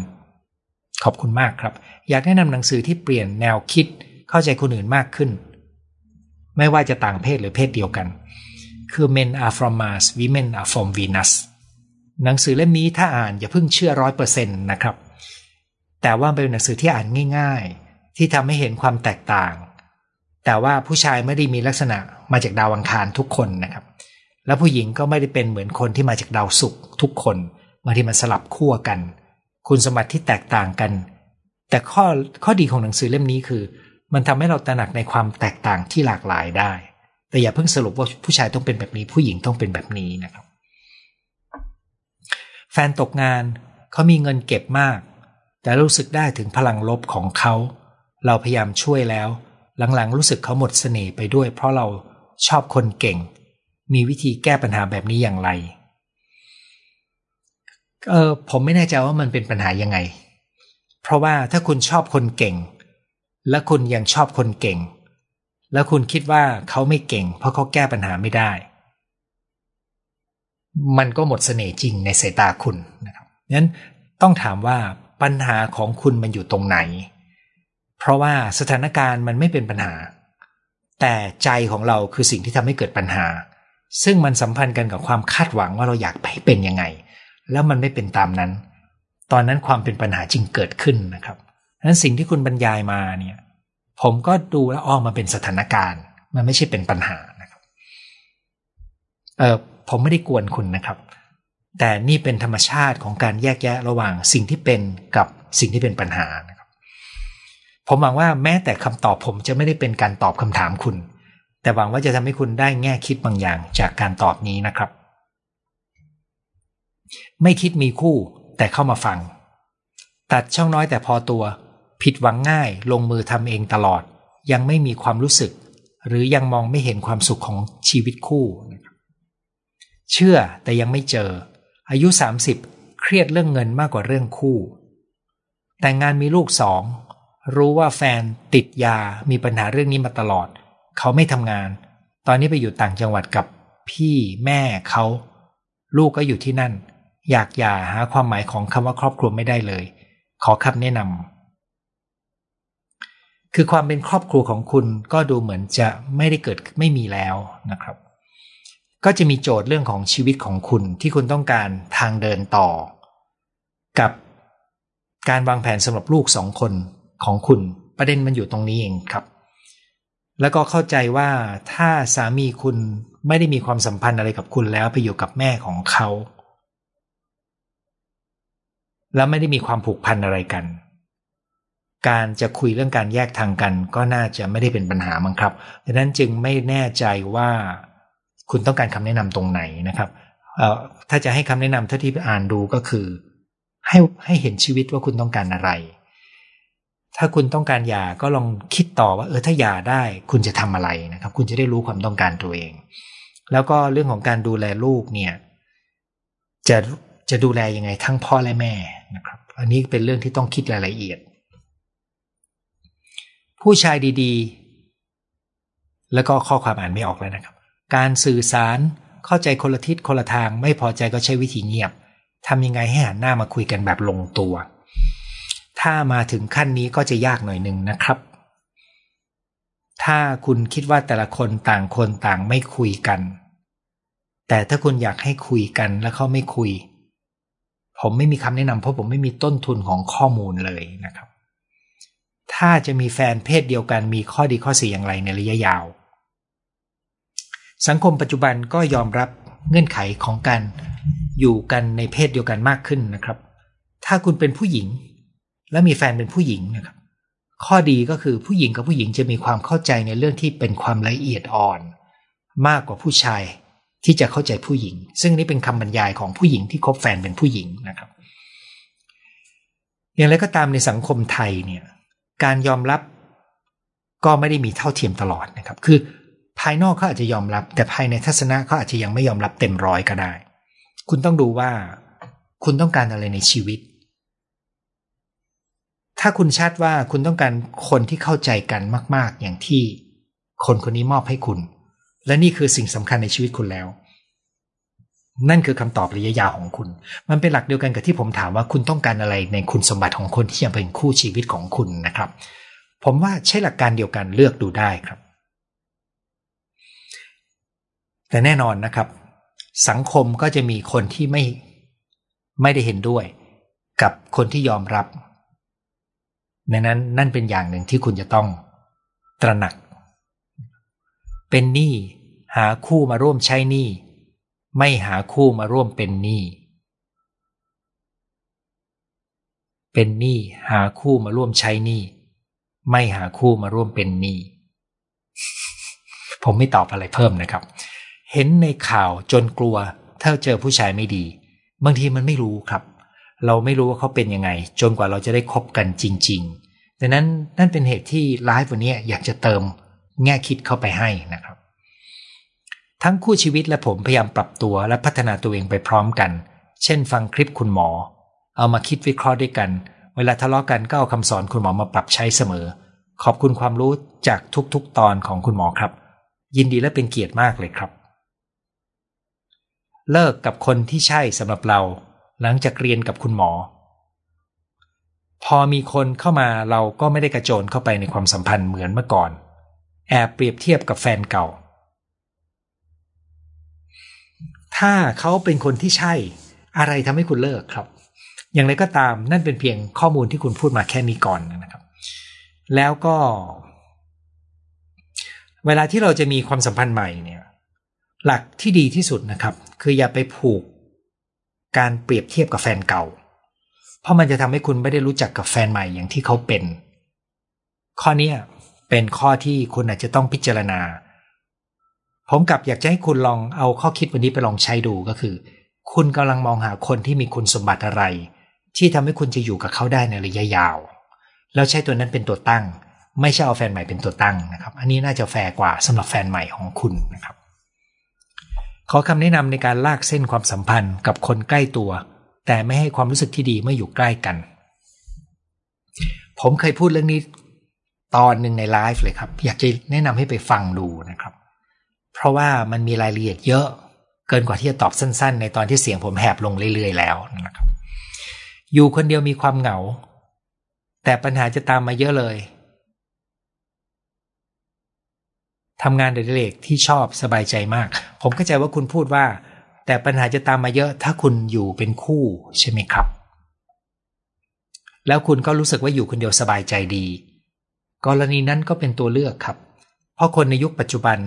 ขอบคุณมากครับ อยากแนะนำหนังสือที่เปลี่ยนแนวคิด เข้าใจคนอื่นมากขึ้น ไม่ว่าจะต่างเพศหรือเพศเดียวกัน คือ Men are from Mars Women are from Venus หนังสือเล่มนี้ถ้าอ่านอย่าเพิ่งเชื่อร้อยเปอร์เซ็นต์นะครับ แต่ว่าเป็นหนังสือที่อ่านง่ายๆ ที่ทำให้เห็นความแตกต่าง แต่ว่าผู้ชายไม่ได้มีลักษณะมาจากดาวอังคารทุกคนนะครับ แล้วผู้หญิงก็ไม่ได้เป็นเหมือนคนที่มาจากดาวศุกร์ทุกคนบางทีมันสลับขั้วกัน คุณสมบัติที่แตกต่างกัน แต่ข้อข้อดีของหนังสือเล่มนี้คือ มันทำให้เราตระหนักในความแตกต่างที่หลากหลายได้ แต่อย่าเพิ่งสรุปว่าผู้ชายต้องเป็นแบบนี้ ผู้หญิงต้องเป็นแบบนี้นะครับ แฟนตกงานเขามีเงินเก็บมาก แต่รู้สึกได้ถึงพลังลบของเขา เราพยายามช่วยแล้ว หลังๆ รู้สึกเขาหมดเสน่ห์ไปด้วย เพราะเราชอบคนเก่ง มีวิธีแก้ปัญหาแบบนี้อย่างไรเออผมไม่แน่ใจว่ามันเป็นปัญหายังไง เพราะว่าถ้าคุณชอบคนเก่ง และคุณยังชอบคนเก่ง แล้วคุณคิดว่าเขาไม่เก่ง เพราะเขาแก้ปัญหาไม่ได้ มันก็หมดเสน่ห์จริงในสายตาคุณนะครับนั้นต้องถามว่าปัญหาของคุณมันอยู่ตรงไหน เพราะว่าสถานการณ์มันไม่เป็นปัญหา แต่ใจของเราคือสิ่งที่ทำให้เกิดปัญหา ซึ่งมันสัมพันธ์กันกับความคาดหวังว่าเราอยากให้เป็นยังไง แล้วมันไม่เป็นตามนั้น ตอนนั้นความเป็นปัญหาจึงเกิดขึ้นนะครับนั้นสิ่งที่คุณบรรยายมาเนี่ย ผมก็ดูแล้วอ้อมาเป็นสถานการณ์ มันไม่ใช่เป็นปัญหานะครับ เออผมไม่ได้กวนคุณนะครับ แต่นี่เป็นธรรมชาติของการแยกแยะระหว่างสิ่งที่เป็นกับสิ่งที่เป็นปัญหา ผมหวังว่าแม้แต่คำตอบผมจะไม่ได้เป็นการตอบคำถามคุณ แต่หวังว่าจะทำให้คุณได้แง่คิดบางอย่างจากการตอบนี้นะครับ ไม่คิดมีคู่แต่เข้ามาฟัง ตัดช่องน้อยแต่พอตัว ผิดหวังง่ายลงมือทำเองตลอด ยังไม่มีความรู้สึก หรือยังมองไม่เห็นความสุขของชีวิตคู่เชื่อแต่ยังไม่เจอ อายุ 30 เครียดเรื่องเงินมากกว่าเรื่องคู่ แต่งงานมีลูกสอง รู้ว่าแฟนติดยามีปัญหาเรื่องนี้มาตลอด เขาไม่ทำงาน ตอนนี้ไปอยู่ต่างจังหวัดกับพี่แม่เขา ลูกก็อยู่ที่นั่น อยากหย่าหาความหมายของคำว่าครอบครัวไม่ได้เลย ขอคำแนะนำคือความเป็นครอบครัวของคุณก็ดูเหมือนจะไม่ได้เกิดไม่มีแล้วนะครับ ก็จะมีโจทย์เรื่องของชีวิตของคุณที่คุณต้องการทางเดินต่อ กับการวางแผนสำหรับลูกสองคน ของคุณ ประเด็นมันอยู่ตรงนี้เองครับ แล้วก็เข้าใจว่าถ้าสามีคุณไม่ได้มีความสัมพันธ์อะไรกับคุณแล้วไปอยู่กับแม่ของเขา แล้วไม่ได้มีความผูกพันอะไรกัน การจะคุยเรื่องการแยกทางกัน ก็น่าจะไม่ได้เป็นปัญหามั้งครับดังนั้นจึงไม่แน่ใจว่าคุณต้องการคำแนะนำตรงไหนนะครับถ้าจะให้คำแนะนำเท่าที่อ่านดูก็คือ ให้ให้เห็นชีวิตว่าคุณต้องการอะไร ถ้าคุณต้องการหย่าก็ลองคิดต่อว่าเออถ้าหย่าได้ คุณจะทำอะไรนะครับ คุณจะได้รู้ความต้องการตัวเอง แล้วก็เรื่องของการดูแลลูกเนี่ย จะจะดูแลยังไงทั้งพ่อและแม่นะครับ อันนี้เป็นเรื่องที่ต้องคิดรายละเอียด ผู้ชายดีๆ แล้วก็ข้อความอ่านไม่ออกแล้วนะครับ การสื่อสารเข้าใจคนละทิศคนละทางไม่พอใจก็ใช้วิธีเงียบทำยังไงให้หันหน้ามาคุยกันแบบลงตัว ถ้ามาถึงขั้นนี้ก็จะยากหน่อยหนึ่งนะครับ ถ้าคุณคิดว่าแต่ละคนต่างคนต่างไม่คุยกัน แต่ถ้าคุณอยากให้คุยกันแล้วเขาไม่คุย ผมไม่มีคำแนะนำเพราะผมไม่มีต้นทุนของข้อมูลเลยนะครับ ถ้าจะมีแฟนเพศเดียวกันมีข้อดีข้อเสียอย่างไรในระยะยาว สังคมปัจจุบันก็ยอมรับเงื่อนไขของการอยู่กันในเพศเดียวกันมากขึ้นนะครับ ถ้าคุณเป็นผู้หญิง และมีแฟนเป็นผู้หญิงนะครับ ข้อดีก็คือผู้หญิงกับผู้หญิงจะมีความเข้าใจในเรื่องที่เป็นความละเอียดอ่อน มากกว่าผู้ชายที่จะเข้าใจผู้หญิง ซึ่งนี่เป็นคำบรรยายของผู้หญิงที่คบแฟนเป็นผู้หญิงนะครับ อย่างไรก็ตามในสังคมไทยเนี่ย การยอมรับก็ไม่ได้มีเท่าเทียมตลอดนะครับ คือภายนอกเขาอาจจะยอมรับ แต่ภายในทัศนะเขาอาจจะยังไม่ยอมรับเต็มร้อยก็ได้ คุณต้องดูว่า คุณต้องการอะไรในชีวิต ถ้าคุณชัดว่าคุณต้องการคนที่เข้าใจกันมาก ๆ อย่างที่คนคนนี้มอบให้คุณ และนี่คือสิ่งสำคัญในชีวิตคุณแล้ว นั่นคือคำตอบระยะยาวของคุณ มันเป็นหลักเดียวกันกับที่ผมถามว่าคุณต้องการอะไรในคุณสมบัติของคนที่จะเป็นคู่ชีวิตของคุณนะครับ ผมว่าใช้หลักการเดียวกันเลือกดูได้ครับ แต่แน่นอนนะครับ สังคมก็จะมีคนที่ไม่ไม่ได้เห็นด้วย กับคนที่ยอมรับ ดังนั้นนั่นเป็นอย่างหนึ่งที่คุณจะต้องตระหนัก เป็นหนี้หาคู่มาร่วมใช้หนี้ไม่หาคู่มาร่วมเป็นหนี้เป็นหนี้หาคู่มาร่วมใช้หนี้ไม่หาคู่มาร่วมเป็นหนี้ผมไม่ตอบอะไรเพิ่มนะครับ เห็นในข่าวจนกลัว ถ้าเจอผู้ชายไม่ดี บางทีมันไม่รู้ครับ เราไม่รู้ว่าเขาเป็นยังไง จนกว่าเราจะได้คบกันจริง ๆ ดังนั้นนั่นเป็นเหตุที่ไลฟ์วันนี้อยากจะเติมแง่คิดเข้าไปให้นะครับ ทั้งคู่ชีวิตและผมพยายามปรับตัวและพัฒนาตัวเองไปพร้อมกัน เช่น ฟังคลิปคุณหมอ เอามาคิดวิเคราะห์ด้วยกัน เวลาทะเลาะกันก็เอาคำสอนคุณหมอมาปรับใช้เสมอ ขอบคุณความรู้จากทุกๆตอนของคุณหมอครับ ยินดีและเป็นเกียรติมากเลยครับ เลิกกับคนที่ใช่สำหรับเรา หลังจากเรียนกับคุณหมอ พอมีคนเข้ามาเราก็ไม่ได้กระโจนเข้าไปในความสัมพันธ์เหมือนเมื่อก่อน แอบเปรียบเทียบกับแฟนเก่า ถ้าเขาเป็นคนที่ใช่อะไรทำให้คุณเลิกครับ อย่างไรก็ตามนั่นเป็นเพียงข้อมูลที่คุณพูดมาแค่นี้ก่อนนะครับ แล้วก็ เวลาที่เราจะมีความสัมพันธ์ใหม่เนี่ย หลักที่ดีที่สุดนะครับ คืออย่าไปผูก การเปรียบเทียบกับแฟนเก่า เพราะมันจะทำให้คุณไม่ได้รู้จักกับแฟนใหม่อย่างที่เขาเป็น ข้อนี้เป็นข้อที่คุณอาจจะต้องพิจารณา ผมกับอยากจะให้คุณลองเอาข้อคิดวันนี้ไปลองใช้ดูก็คือ คุณกำลังมองหาคนที่มีคุณสมบัติอะไร ที่ทำให้คุณจะอยู่กับเขาได้ในระยะยาว แล้วใช้ตัวนั้นเป็นตัวตั้ง ไม่ใช่เอาแฟนใหม่เป็นตัวตั้งนะครับ อันนี้น่าจะแฟร์กว่าสำหรับแฟนใหม่ของคุณนะครับ ขอคำแนะนำในการลากเส้นความสัมพันธ์กับคนใกล้ตัว แต่ไม่ให้ความรู้สึกที่ดีเมื่ออยู่ใกล้กัน ผมเคยพูดเรื่องนี้ตอนหนึ่งในไลฟ์เลยครับ อยากจะแนะนำให้ไปฟังดูนะครับ เพราะว่ามันมีรายละเอียดเยอะเกินกว่าที่จะตอบสั้น ๆ ในตอนที่เสียงผมแหบลงเรื่อยๆแล้วนะครับ อยู่คนเดียวมีความเหงา แต่ปัญหาจะตามมาเยอะเลยทำงานเด็กๆที่ชอบสบายใจมาก ผมเข้าใจว่าคุณพูดว่า แต่ปัญหาจะตามมาเยอะถ้าคุณอยู่เป็นคู่ใช่ไหมครับ แล้วคุณก็รู้สึกว่าอยู่คนเดียวสบายใจดี กรณีนั้นก็เป็นตัวเลือกครับ เพราะคนในยุคปัจจุบัน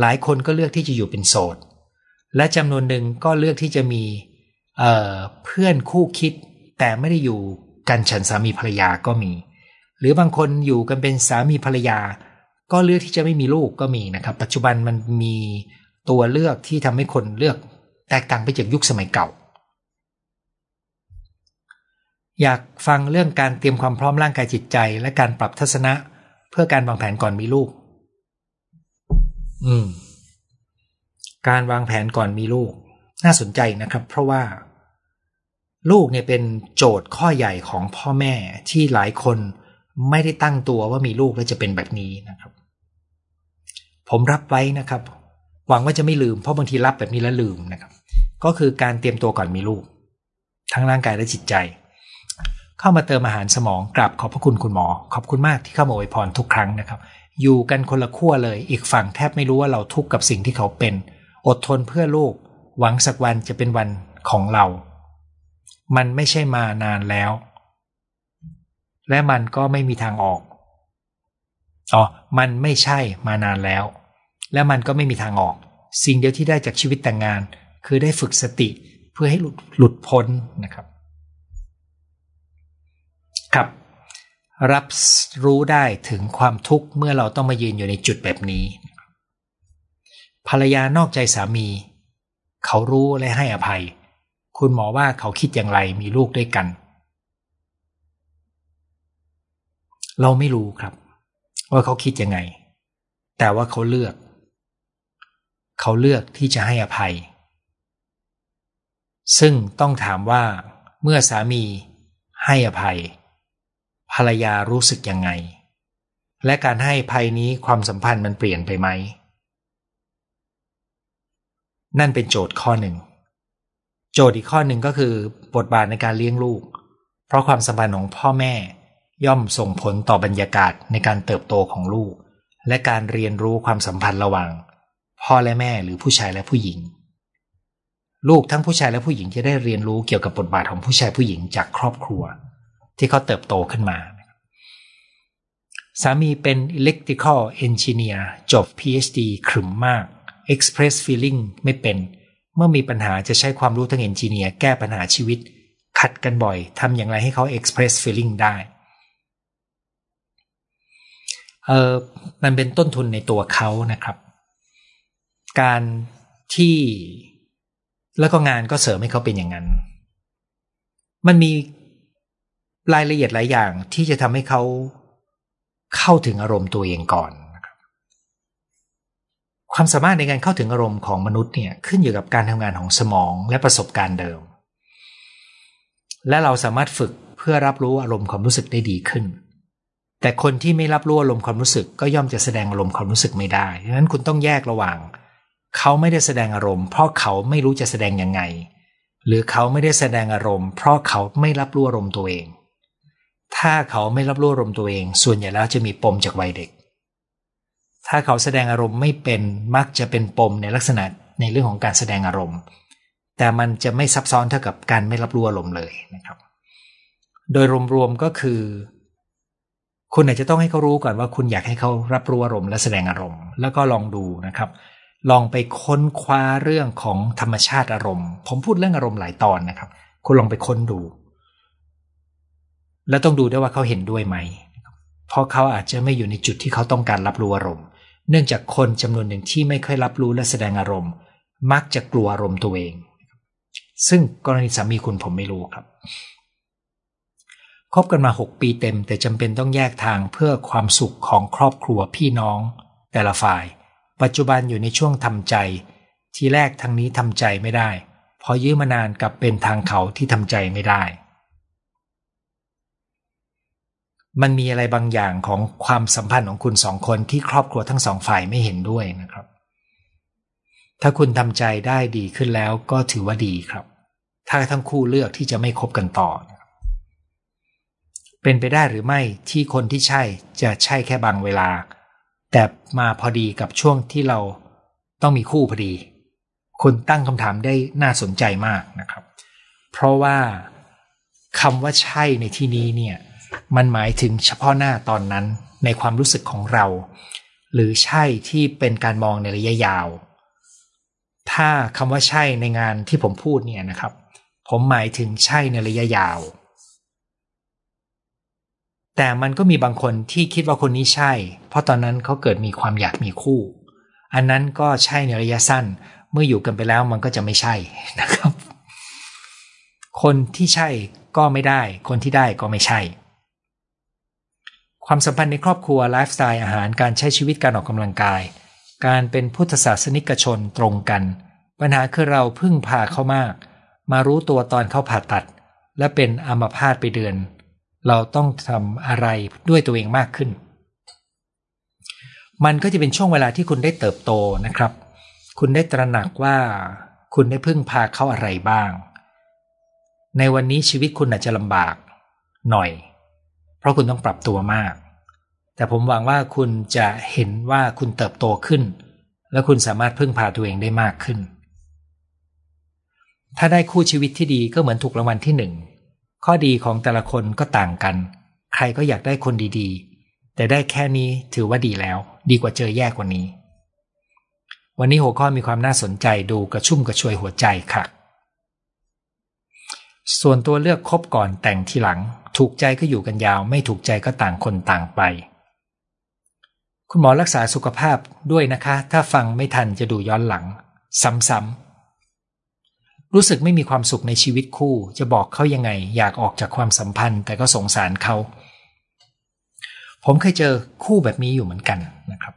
หลายคนก็เลือกที่จะอยู่เป็นโสด และจำนวนหนึ่งก็เลือกที่จะมีเเพื่อนคู่คิด แต่ไม่ได้อยู่กันฉันสามีภรรยาก็มี หรือบางคนอยู่กันเป็นสามีภรรยา ก็เลือกที่จะไม่มีลูกก็มีนะครับ ปัจจุบันมันมี ตัวเลือกที่ทำให้คนเลือกแตกต่างไปจากยุคสมัยเก่า อยากฟังเรื่องการเตรียมความพร้อมร่างกายจิตใจ และการปรับทัศนะ เพื่อการวางแผนก่อนมีลูก อืม การวางแผนก่อนมีลูก น่าสนใจนะครับ เพราะว่า ลูกเนี่ยเป็นโจทย์ข้อใหญ่ของพ่อแม่ที่หลายคนไม่ได้ตั้งตัวว่ามีลูกแล้วจะเป็นแบบนี้นะครับ ผมรับไว้นะครับ หวังว่าจะไม่ลืมเพราะบางทีรับแบบนี้แล้วลืมนะครับ ก็คือการเตรียมตัวก่อนมีลูก ทั้งร่างกายและจิตใจ เข้ามาเติมอาหารสมองกราบขอบพระคุณคุณหมอ ขอบคุณมากที่เข้ามาอวยพรทุกครั้งนะครับ อยู่กันคนละขั้วเลย อีกฝั่งแทบไม่รู้ว่าเราทุกข์กับสิ่งที่เขาเป็น อดทนเพื่อลูก หวังสักวันจะเป็นวันของเรา มันไม่ใช่มานานแล้ว และมันก็ไม่มีทางออกอ๋อมันไม่ใช่มานานแล้ว และมันก็ไม่มีทางออก สิ่งเดียวที่ได้จากชีวิตแต่งงาน คือได้ฝึกสติเพื่อให้หลุดหลุดพ้นนะครับ ครับ รับรู้ได้ถึงความทุกข์เมื่อเราต้องมายืนอยู่ในจุดแบบนี้ ภรรยานอกใจสามี เขารู้และให้อภัย คุณหมอว่าเขาคิดอย่างไรมีลูกด้วยกัน เราไม่รู้ครับ ว่าเขาคิดยังไง แต่ว่าเขาเลือก เขาเลือกที่จะให้อภัย ซึ่งต้องถามว่า เมื่อสามีให้อภัย ภรรยารู้สึกยังไง และการให้ภัยนี้ความสัมพันธ์มันเปลี่ยนไปไหม นั่นเป็นโจทย์ข้อหนึ่ง โจทย์อีกข้อหนึ่งก็คือบทบาทในการเลี้ยงลูก เพราะความสัมพันธ์ของพ่อแม่ย่อมส่งผลต่อบรรยากาศในการเติบโตของลูก และการเรียนรู้ความสัมพันธ์ระหว่าง พ่อและแม่หรือผู้ชายและผู้หญิง ลูกทั้งผู้ชายและผู้หญิงจะได้เรียนรู้เกี่ยวกับบทบาทของผู้ชายผู้หญิงจากครอบครัว ที่เขาเติบโตขึ้นมา สามีเป็น electrical engineer จบ PhD ขรึมมาก express feeling ไม่เป็น เมื่อมีปัญหาจะใช้ความรู้ทางเอนจิเนียร์แก้ปัญหาชีวิต ขัดกันบ่อยทำอย่างไรให้เขา express feeling ได้เออมันเป็นต้นทุนในตัวเขานะครับ การที่แล้วก็งานก็เสริมให้เขาเป็นอย่างนั้น มันมีรายละเอียดหลายอย่างที่จะทำให้เขาเข้าถึงอารมณ์ตัวเองก่อนครับความสามารถในการเข้าถึงอารมณ์ของมนุษย์เนี่ยขึ้นอยู่กับการทำงานของสมองและประสบการณ์เดิม และเราสามารถฝึกเพื่อรับรู้อารมณ์ความรู้สึกได้ดีขึ้น แต่คนที่ไม่รับรู้อารมณ์ความรู้สึก ก็ย่อมจะแสดงอารมณ์ความรู้สึกไม่ได้ดังนั้นคุณต้องแยกระหว่าง เขาไม่ได้แสดงอารมณ์ เพราะเขาไม่รู้จะแสดงยังไง หรือเขาไม่ได้แสดงอารมณ์ เพราะเขาไม่รับรู้อารมณ์ตัวเอง ถ้าเขาไม่รับรู้อารมณ์ตัวเอง ส่วนใหญ่แล้วจะมีปมจากวัยเด็ก ถ้าเขาแสดงอารมณ์ไม่เป็นมักจะเป็นปมในลักษณะในเรื่องของการแสดงอารมณ์ แต่มันจะไม่ซับซ้อนเท่ากับการไม่รับรู้อารมณ์เลยนะครับ โดยรวมๆก็คือคุณอาจจะต้องให้เขารู้ก่อนว่าคุณอยากให้เขารับรู้อารมณ์และแสดงอารมณ์ แล้วก็ลองดูนะครับ ลองไปค้นคว้าเรื่องของธรรมชาติอารมณ์ ผมพูดเรื่องอารมณ์หลายตอนนะครับ คุณลองไปค้นดู แล้วต้องดูด้วยว่าเขาเห็นด้วยไหม เพราะเขาอาจจะไม่อยู่ในจุดที่เขาต้องการรับรู้อารมณ์ เนื่องจากคนจำนวนหนึ่งที่ไม่ค่อยรับรู้และแสดงอารมณ์ มักจะกลัวอารมณ์ตัวเอง ซึ่งกรณีสามีคุณผมไม่รู้ครับคบกันมา 6 ปีเต็ม แต่จำเป็นต้องแยกทางเพื่อความสุขของครอบครัวพี่น้อง แต่ละฝ่าย ปัจจุบันอยู่ในช่วงทำใจ ทีแรกทางนี้ทำใจไม่ได้ พอยื้อมานานกลับเป็นทางเขาที่ทำใจไม่ได้ มันมีอะไรบางอย่างของความสัมพันธ์ของคุณสองคนที่ครอบครัวทั้งสองฝ่ายไม่เห็นด้วยนะครับ ถ้าคุณทำใจได้ดีขึ้นแล้วก็ถือว่าดีครับ ถ้าทั้งคู่เลือกที่จะไม่คบกันต่อ เป็นไปได้หรือไม่ที่คนที่ใช่จะใช่แค่บางเวลา แต่มาพอดีกับช่วงที่เราต้องมีคู่พอดี คุณตั้งคำถามได้น่าสนใจมากนะครับ เพราะว่าคำว่าใช่ในที่นี้เนี่ยมันหมายถึงเฉพาะหน้าตอนนั้นในความรู้สึกของเรา หรือใช่ที่เป็นการมองในระยะยาว ถ้าคำว่าใช่ในงานที่ผมพูดเนี่ยนะครับ ผมหมายถึงใช่ในระยะยาว แต่มันก็มีบางคนที่คิดว่าคนนี้ใช่ เพราะตอนนั้นเขาเกิดมีความอยากมีคู่ อันนั้นก็ใช่ในระยะสั้น เมื่ออยู่กันไปแล้วมันก็จะไม่ใช่นะครับ คนที่ใช่ก็ไม่ได้ คนที่ได้ก็ไม่ใช่ ความสัมพันธ์ในครอบครัวไลฟ์สไตล์อาหารการใช้ชีวิตการออกกำลังกาย การเป็นพุทธศาสนิกชนตรงกัน ปัญหาคือเราพึ่งพาเขามาก มารู้ตัวตอนเขาผ่าตัด และเป็นอัมพาตไปเดือน เราต้องทำอะไรด้วยตัวเองมากขึ้น มันก็จะเป็นช่วงเวลาที่คุณได้เติบโตนะครับ คุณได้ตระหนักว่าคุณได้พึ่งพาเขาอะไรบ้าง ในวันนี้ชีวิตคุณอาจจะลำบากหน่อย เพราะคุณต้องปรับตัวมาก แต่ผมหวังว่าคุณจะเห็นว่าคุณเติบโตขึ้น และคุณสามารถพึ่งพาตัวเองได้มากขึ้น ถ้าได้คู่ชีวิตที่ดีก็เหมือนถูกรางวัลที่หนึ่ง ข้อดีของแต่ละคนก็ต่างกัน ใครก็อยากได้คนดีๆ แต่ได้แค่นี้ถือว่าดีแล้ว ดีกว่าเจอแย่กว่านี้ วันนี้หัวข้อมีความน่าสนใจดูกระชุ่มกระชวยหัวใจค่ะ ส่วนตัวเลือกคบก่อนแต่งทีหลัง ถูกใจก็อยู่กันยาว ไม่ถูกใจก็ต่างคนต่างไป คุณหมอรักษาสุขภาพด้วยนะคะ ถ้าฟังไม่ทันจะดูย้อนหลัง ซ้ำๆ รู้สึกไม่มีความสุขในชีวิตคู่ จะบอกเขายังไง อยากออกจากความสัมพันธ์ แต่ก็สงสารเขา ผมเคยเจอคู่แบบนี้อยู่เหมือนกันนะครับ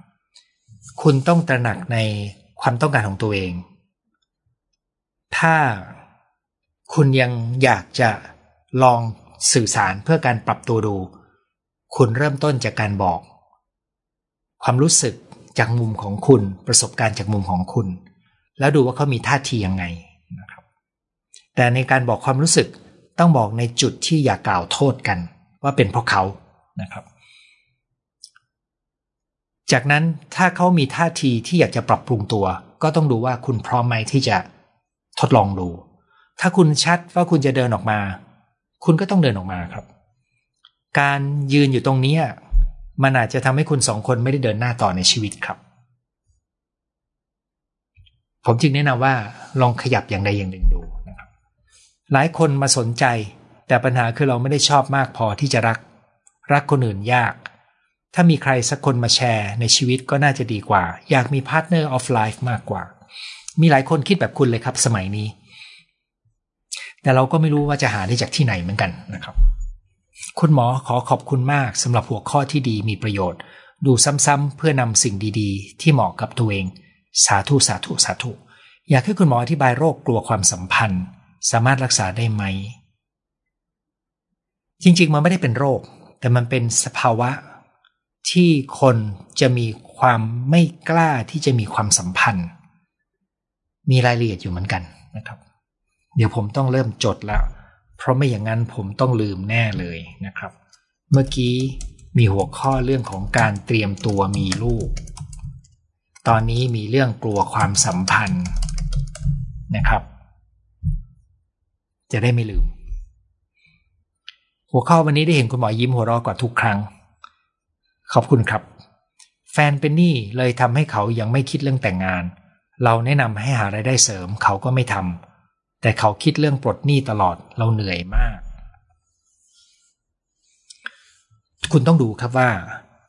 คุณต้องตระหนักในความต้องการของตัวเอง ถ้าคุณยังอยากจะลองสื่อสารเพื่อการปรับตัวดู คุณเริ่มต้นจากการบอก ความรู้สึกจากมุมของคุณประสบการณ์จากมุมของคุณ แล้วดูว่าเขามีท่าทียังไง แต่ในการบอกความรู้สึกต้องบอกในจุดที่อย่ากล่าวโทษกัน ว่าเป็นเพราะเขานะครับ จากนั้นถ้าเขามีท่าทีที่อยากจะปรับปรุงตัว ก็ต้องดูว่าคุณพร้อมไหมที่จะทดลองดู ถ้าคุณชัดว่าคุณจะเดินออกมา คุณก็ต้องเดินออกมาครับ การยืนอยู่ตรงนี้มันอาจจะทำให้คุณสองคนไม่ได้เดินหน้าต่อในชีวิตครับ ผมจึงแนะนำว่าลองขยับอย่างใดอย่างหนึ่งดู หลายคนมาสนใจ แต่ปัญหาคือเราไม่ได้ชอบมากพอที่จะรัก รักคนอื่นยาก ถ้ามีใครสักคนมาแชร์ในชีวิตก็น่าจะดีกว่า อยากมี partner of life มากกว่า มีหลายคนคิดแบบคุณเลยครับสมัยนี้ แต่เราก็ไม่รู้ว่าจะหาได้จากที่ไหนเหมือนกันนะครับ คุณหมอขอขอบคุณมากสำหรับหัวข้อที่ดีมีประโยชน์ ดูซ้ำๆเพื่อนำสิ่งดีๆ ที่เหมาะกับตัวเอง สาธุสาธุสาธุอยากให้คุณหมออธิบายโรคกลัวความสัมพันธ์ สามารถรักษาได้ไหม จริงๆ มันไม่ได้เป็นโรค แต่มันเป็นสภาวะที่คนจะมีความไม่กล้าที่จะมีความสัมพันธ์ มีรายละเอียดอยู่เหมือนกันนะครับ เดี๋ยวผมต้องเริ่มจดแล้ว เพราะไม่อย่างนั้นผมต้องลืมแน่เลยนะครับ เมื่อกี้มีหัวข้อเรื่องของการเตรียมตัวมีลูก ตอนนี้มีเรื่องกลัวความสัมพันธ์นะครับ จะได้ไม่ลืม หัวข้อวันนี้ได้เห็นคุณหมอยิ้มหัวเราะกว่าทุกครั้ง ขอบคุณครับ แฟนเป็นหนี้เลยทำให้เขายังไม่คิดเรื่องแต่งงาน เราแนะนำให้หารายได้เสริมเขาก็ไม่ทำแต่เขาคิดเรื่องปลดหนี้ตลอดเราเหนื่อยมาก คุณต้องดูครับว่า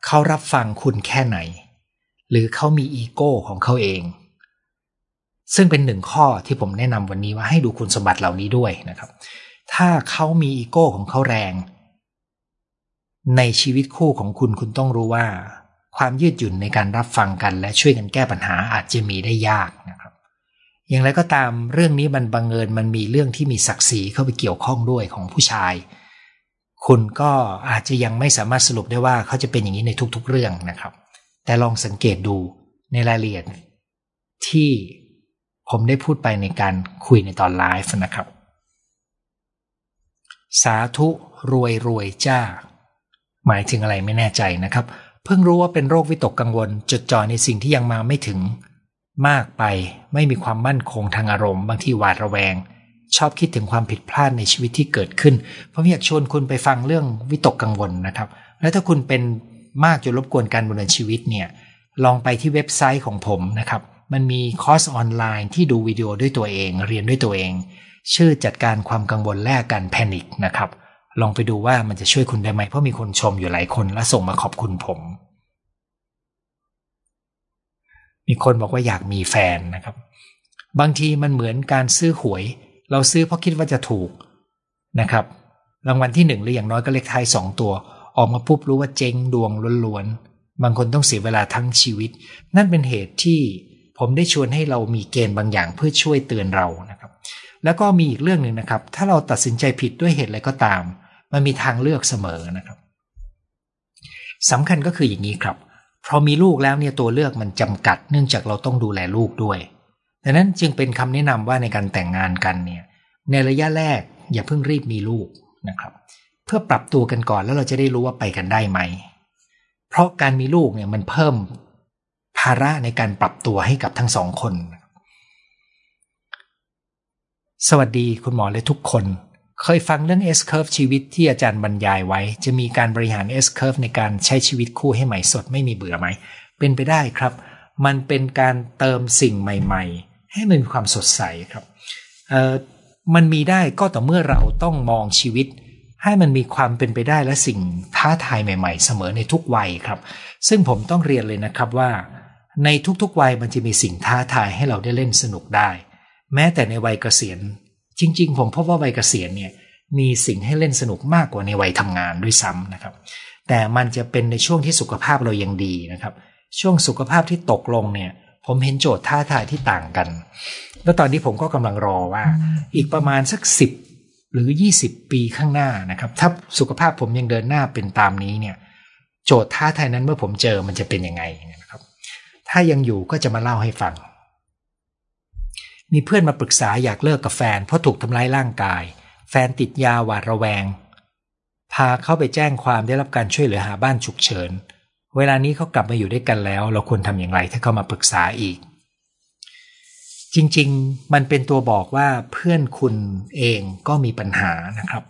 เขารับฟังคุณแค่ไหน หรือเขามีอีโก้ของเขาเอง ซึ่งเป็นหนึ่งข้อที่ผมแนะนำวันนี้ว่าให้ดูคุณสมบัติเหล่านี้ด้วยนะครับ ถ้าเขามีอีโก้ของเขาแรง ในชีวิตคู่ของคุณคุณต้องรู้ว่า ความยืดหยุ่นในการรับฟังกัน และช่วยกันแก้ปัญหาอาจจะมีได้ยากนะครับ อย่างไรก็ตามเรื่องนี้มันบังเอิญมันมีเรื่องที่มีศักดิ์ศรีเข้าไปเกี่ยวข้องด้วยของผู้ชาย คุณก็อาจจะยังไม่สามารถสรุปได้ว่าเขาจะเป็นอย่างนี้ในทุกๆเรื่องนะครับ แต่ลองสังเกตดูในรายละเอียดที่ ผมได้พูดไปในการคุยในตอนไลฟ์นะครับ สาธุรวยรวยจ้า หมายถึงอะไรไม่แน่ใจนะครับ เพิ่งรู้ว่าเป็นโรควิตกกังวล จดจ่อในสิ่งที่ยังมาไม่ถึง มากไปไม่มีความมั่นคงทางอารมณ์ บางทีหวาดระแวง ชอบคิดถึงความผิดพลาดในชีวิตที่เกิดขึ้น ผมอยากชวนคุณไปฟังเรื่องวิตกกังวลนะครับ แล้วถ้าคุณเป็นมากจนรบกวนการดำเนินชีวิตเนี่ยลองไปที่เว็บไซต์ของผมนะครับ มันมีคอร์สออนไลน์ที่ดูวิดีโอด้วยตัวเอง เรียนด้วยตัวเอง ชื่อจัดการความกังวลแลกการแพนิคนะครับ ลองไปดูว่ามันจะช่วยคุณได้ไหม เพราะมีคนชมอยู่หลายคนและส่งมาขอบคุณผม มีคนบอกว่าอยากมีแฟนนะครับ บางทีมันเหมือนการซื้อหวย เราซื้อเพราะคิดว่าจะถูกนะครับ รางวัลที่หนึ่งหรืออย่างน้อยก็เลขท้ายสองตัว ออกมาปุ๊บรู้ว่าเจ๊งดวงล้วนๆบางคนต้องเสียเวลาทั้งชีวิต นั่นเป็นเหตุที่ ผมได้ชวนให้เรามีเกณฑ์บางอย่างเพื่อช่วยเตือนเรานะครับ แล้วก็มีอีกเรื่องหนึ่งนะครับ ถ้าเราตัดสินใจผิดด้วยเหตุอะไรก็ตาม มันมีทางเลือกเสมอนะครับสำคัญก็คืออย่างนี้ครับพอมีลูกแล้วเนี่ยตัวเลือกมันจำกัด เนื่องจากเราต้องดูแลลูกด้วยดังนั้นจึงเป็นคำแนะนำว่าในการแต่งงานกันเนี่ย ในระยะแรกอย่าเพิ่งรีบมีลูกนะครับ เพื่อปรับตัวกันก่อนแล้วเราจะได้รู้ว่าไปกันได้ไหม เพราะการมีลูกเนี่ยมันเพิ่ม ภาระในการปรับตัวให้กับทั้งสองคน สวัสดีคุณหมอและทุกคน เคยฟังเรื่อง S curve ชีวิตที่อาจารย์บรรยายไว้ จะมีการบริหาร S curve ในการใช้ชีวิตคู่ให้ใหม่สดไม่มีเบื่อไหม เป็นไปได้ครับ มันเป็นการเติมสิ่งใหม่ ๆ ให้มันมีความสดใสครับมันมีได้ก็ต่อเมื่อเราต้องมองชีวิต ให้มันมีความเป็นไปได้และสิ่งท้าทายใหม่ ๆ เสมอในทุกวัยครับ ซึ่งผมต้องเรียนเลยนะครับว่า ในทุกๆวัยมันจะมีสิ่งท้าทายให้เราได้เล่นสนุกได้ แม้แต่ในวัยเกษียณ จริง ๆ ผมพบว่าวัยเกษียณเนี่ยมีสิ่งให้เล่นสนุกมากกว่าในวัยทำงานด้วยซ้ำนะครับ แต่มันจะเป็นในช่วงที่สุขภาพเรายังดีนะครับ ช่วงสุขภาพที่ตกลงเนี่ย ผมเห็นโจทย์ท้าทายที่ต่างกัน แล้วตอนนี้ผมก็กำลังรอว่า อีกประมาณสักสิบหรือ 20 ปีข้างหน้านะครับ ถ้าสุขภาพผมยังเดินหน้าเป็นตามนี้เนี่ย โจทย์ท้าทายนั้นเมื่อผมเจอมันจะเป็นยังไงนะครับ ถ้ายังอยู่ก็จะมาเล่าให้ฟัง มีเพื่อนมาปรึกษาอยากเลิกกับแฟนเพราะถูกทำร้ายร่างกาย แฟนติดยาหวาดระแวง พาเข้าไปแจ้งความได้รับการช่วยเหลือหาบ้านฉุกเฉิน เวลานี้เขากลับมาอยู่ด้วยกันแล้ว เราควรทำอย่างไรถ้าเขามาปรึกษาอีก จริงๆ มันเป็นตัวบอกว่าเพื่อนคุณเองก็มีปัญหานะครับ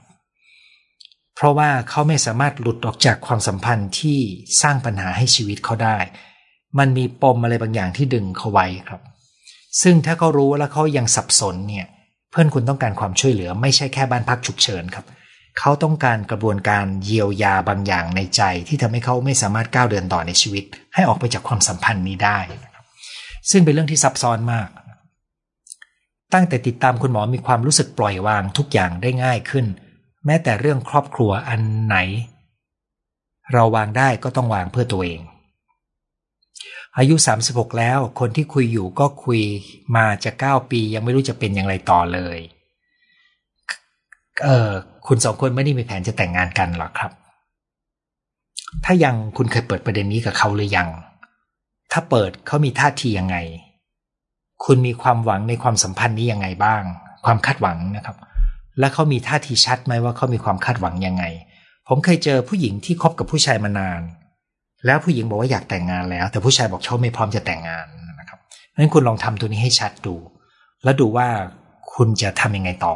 เพราะว่าเขาไม่สามารถหลุดออกจากความสัมพันธ์ที่สร้างปัญหาให้ชีวิตเขาได้ มันมีปมอะไรบางอย่างที่ดึงเขาไว้ครับ ซึ่งถ้าเขารู้แล้วเขายังสับสนเนี่ย เพื่อนคุณต้องการความช่วยเหลือ ไม่ใช่แค่บ้านพักฉุกเฉินครับ เขาต้องการกระบวนการเยียวยาบางอย่างในใจ ที่ทำให้เขาไม่สามารถก้าวเดินต่อในชีวิต ให้ออกไปจากความสัมพันธ์นี้ได้ซึ่งเป็นเรื่องที่ซับซ้อนมาก ตั้งแต่ติดตามคุณหมอมีความรู้สึกปล่อยวางทุกอย่างได้ง่ายขึ้น แม้แต่เรื่องครอบครัวอันไหน เราวางได้ก็ต้องวางเพื่อตัวเอง อายุ 36 แล้ว คนที่คุยอยู่ก็คุยมาจะ9ปียังไม่รู้จะเป็นอย่างไรต่อเลย เออคุณสองคนไม่ได้มีแผนจะแต่งงานกันหรอครับ ถ้ายังคุณเคยเปิดประเด็นนี้กับเขาหรือยัง ถ้าเปิดเขามีท่าทียังไง คุณมีความหวังในความสัมพันธ์นี้ยังไงบ้าง ความคาดหวังนะครับ และเขามีท่าทีชัดไหมว่าเขามีความคาดหวังยังไง ผมเคยเจอผู้หญิงที่คบกับผู้ชายมานาน แล้วผู้หญิงบอกว่าอยากแต่งงานแล้ว แต่ผู้ชายบอกเขาไม่พร้อมจะแต่งงานนะครับงั้นคุณลองทำตัวนี้ให้ชัดดู แล้วดูว่าคุณจะทำยังไงต่อ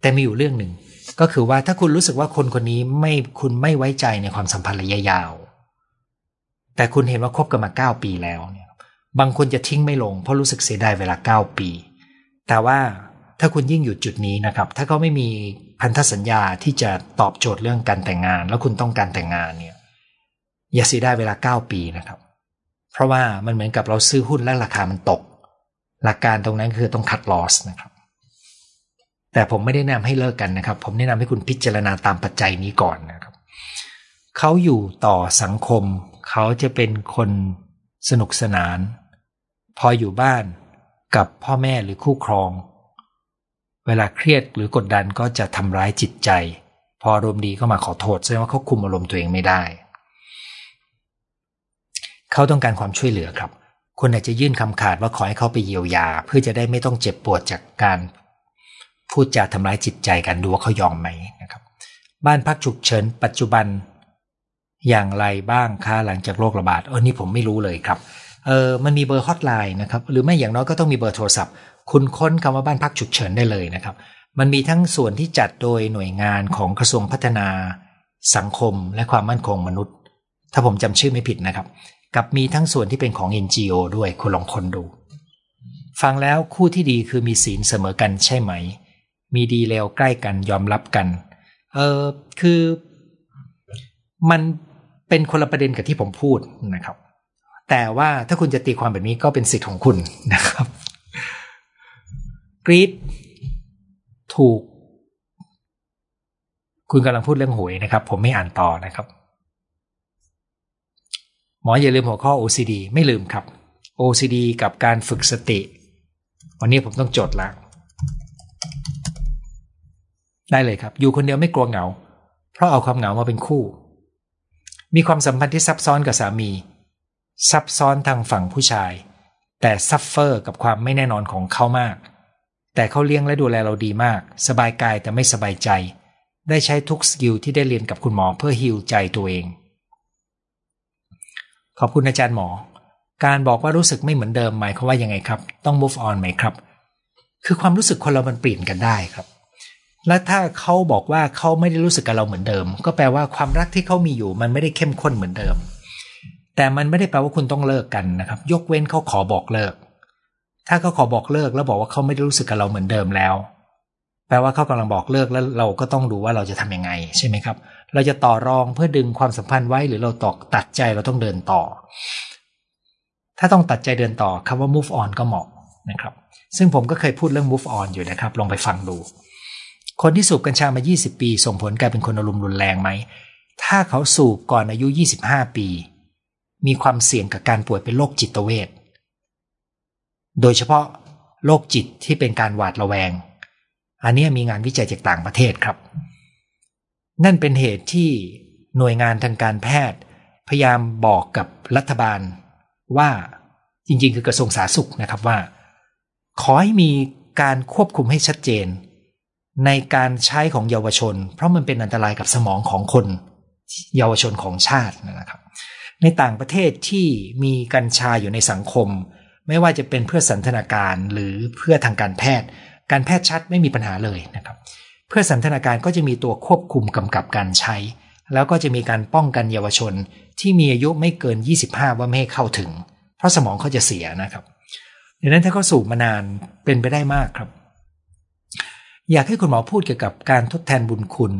แต่มีอยู่เรื่องหนึ่งก็คือว่าถ้าคุณรู้สึกว่าคนคนนี้ไม่คุณไม่ไว้ใจในความสัมพันธ์ระยะยาว แต่คุณเห็นว่าคบกันมาเก้าปีแล้วเนี่ยบางคนจะทิ้งไม่ลงเพราะรู้สึกเสียดายเวลาเก้าปี แต่ว่าถ้าคุณยิ่งอยู่จุดนี้นะครับ ถ้าเขาไม่มี พันธสัญญาที่จะตอบโจทย์เรื่องการแต่งงาน แล้วคุณต้องการแต่งงานเนี่ย อย่าเสียได้เวลา 9 ปีนะครับ เพราะว่ามันเหมือนกับเราซื้อหุ้นแล้วราคามันตก หลักการตรงนั้นคือต้องคัดลอสนะครับ แต่ผมไม่ได้แนะนำให้เลิกกันนะครับ ผมแนะนำให้คุณพิจารณาตามปัจจัยนี้ก่อนนะครับ เขาอยู่ต่อสังคม เขาจะเป็นคนสนุกสนาน พออยู่บ้านกับพ่อแม่หรือคู่ครอง เวลาเครียดหรือกดดันก็จะทำร้ายจิตใจ พออารมณ์ดีก็มาขอโทษแสดงว่าเขาคุมอารมณ์ตัวเองไม่ได้ เขาต้องการความช่วยเหลือครับคุณอาจจะยื่นคำขาดว่าขอให้เขาไปเยียวยา เพื่อจะได้ไม่ต้องเจ็บปวดจากการพูดจาทำร้ายจิตใจกันดูว่าเขายอมไหมนะครับ บ้านพักฉุกเฉินปัจจุบันอย่างไรบ้างคะหลังจากโรคระบาดเออนี่ผมไม่รู้เลยครับเออมันมีเบอร์ฮอตไลน์นะครับ หรือไม่อย่างน้อยก็ต้องมีเบอร์โทรศัพท์ คุณค้นคำว่าบ้านพักฉุกเฉินได้เลยนะครับ มันมีทั้งส่วนที่จัดโดยหน่วยงานของกระทรวงพัฒนา สังคมและความมั่นคงมนุษย์ ถ้าผมจำชื่อไม่ผิดนะครับ กับมีทั้งส่วนที่เป็นของ NGO ด้วยคุณลองคนดู ฟังแล้วคู่ที่ดีคือมีศีลเสมอกันใช่ไหม มีดีเลวใกล้กันยอมรับกัน เออคือมันเป็นคนละประเด็นกับที่ผมพูดนะครับ แต่ว่าถ้าคุณจะตีความแบบนี้ก็เป็นสิทธิ์ของคุณนะครับ กรีดถูก คุณกำลังพูดเรื่องหวยนะครับ ผมไม่อ่านต่อนะครับ หมออย่าลืมหัวข้อ OCD ไม่ลืมครับ OCD กับการฝึกสติ วันนี้ผมต้องจดล้วได้เลยครับ อยู่คนเดียวไม่กลัวเหงา เพราะเอาความเหงามาเป็นคู่ มีความสัมพันธ์ที่ซับซ้อนกับสามี ซับซ้อนทางฝั่งผู้ชาย แต่ suffer กับความไม่แน่นอนของเขามาก แต่เขาเลี้ยงและดูแลเราดีมาก สบายกายแต่ไม่สบายใจ ได้ใช้ทุก skill ที่ได้เรียนกับคุณหมอเพื่อฮิวใจตัวเอง ขอบคุณอาจารย์หมอ การบอกว่ารู้สึกไม่เหมือนเดิมหมายความว่ายังไงครับ ต้อง move on ไหมครับ คือความรู้สึกคนเรามันเปลี่ยนกันได้ครับ และถ้าเขาบอกว่าเขาไม่ได้รู้สึกกับเราเหมือนเดิม ก็แปลว่าความรักที่เขามีอยู่มันไม่ได้เข้มข้นเหมือนเดิม แต่มันไม่ได้แปลว่าคุณต้องเลิกกันนะครับ ยกเว้นเขาขอบอกเลิก ถ้าเขาขอบอกเลิกแล้วบอกว่าเขาไม่ได้รู้สึกกับเราเหมือนเดิมแล้ว แปลว่าเขากำลังบอกเลิกแล้วเราก็ต้องดูว่าเราจะทํำยังไงใช่ไหมครับ เราจะต่อรองเพื่อดึงความสัมพันธ์ไว้หรือเราตอกตัดใจเราต้องเดินต่อ ถ้าต้องตัดใจเดินต่อคำว่า move on ก็เหมาะนะครับ ซึ่งผมก็เคยพูดเรื่อง move on อยู่นะครับ ลองไปฟังดู คนที่สูบกัญชามา 20 ปี ส่งผลกลายเป็นคนอารมณ์รุนแรงไหมถ้าเขาสูบก่อนอายุ 25 ปี มีความเสี่ยงกับการป่วยเป็นโรคจิตเวท โดยเฉพาะโรคจิตที่เป็นการหวาดระแวง อันนี้มีงานวิจัยจากต่างประเทศครับ นั่นเป็นเหตุที่หน่วยงานทางการแพทย์ พยายามบอกกับรัฐบาลว่าจริงๆ คือกระทรวงสาธารณสุขนะครับว่า ขอให้มีการควบคุมให้ชัดเจน ในการใช้ของเยาวชน เพราะมันเป็นอันตรายกับสมองของคน เยาวชนของชาตินะครับ ในต่างประเทศที่มีกัญชาอยู่ในสังคม ไม่ว่าจะเป็นเพื่อสันทนาการหรือเพื่อทางการแพทย์ การแพทย์ชัดไม่มีปัญหาเลยนะครับ เพื่อสันทนาการก็จะมีตัวควบคุมกำกับการใช้ แล้วก็จะมีการป้องกันเยาวชนที่มีอายุไม่เกิน 25 ว่าไม่ให้เข้าถึง เพราะสมองเขาจะเสียนะครับดังนั้นถ้าเขาสูบมานานเป็นไปได้มากครับ อยากให้คุณหมอพูดเกี่ยวกับการทดแทนบุญคุณ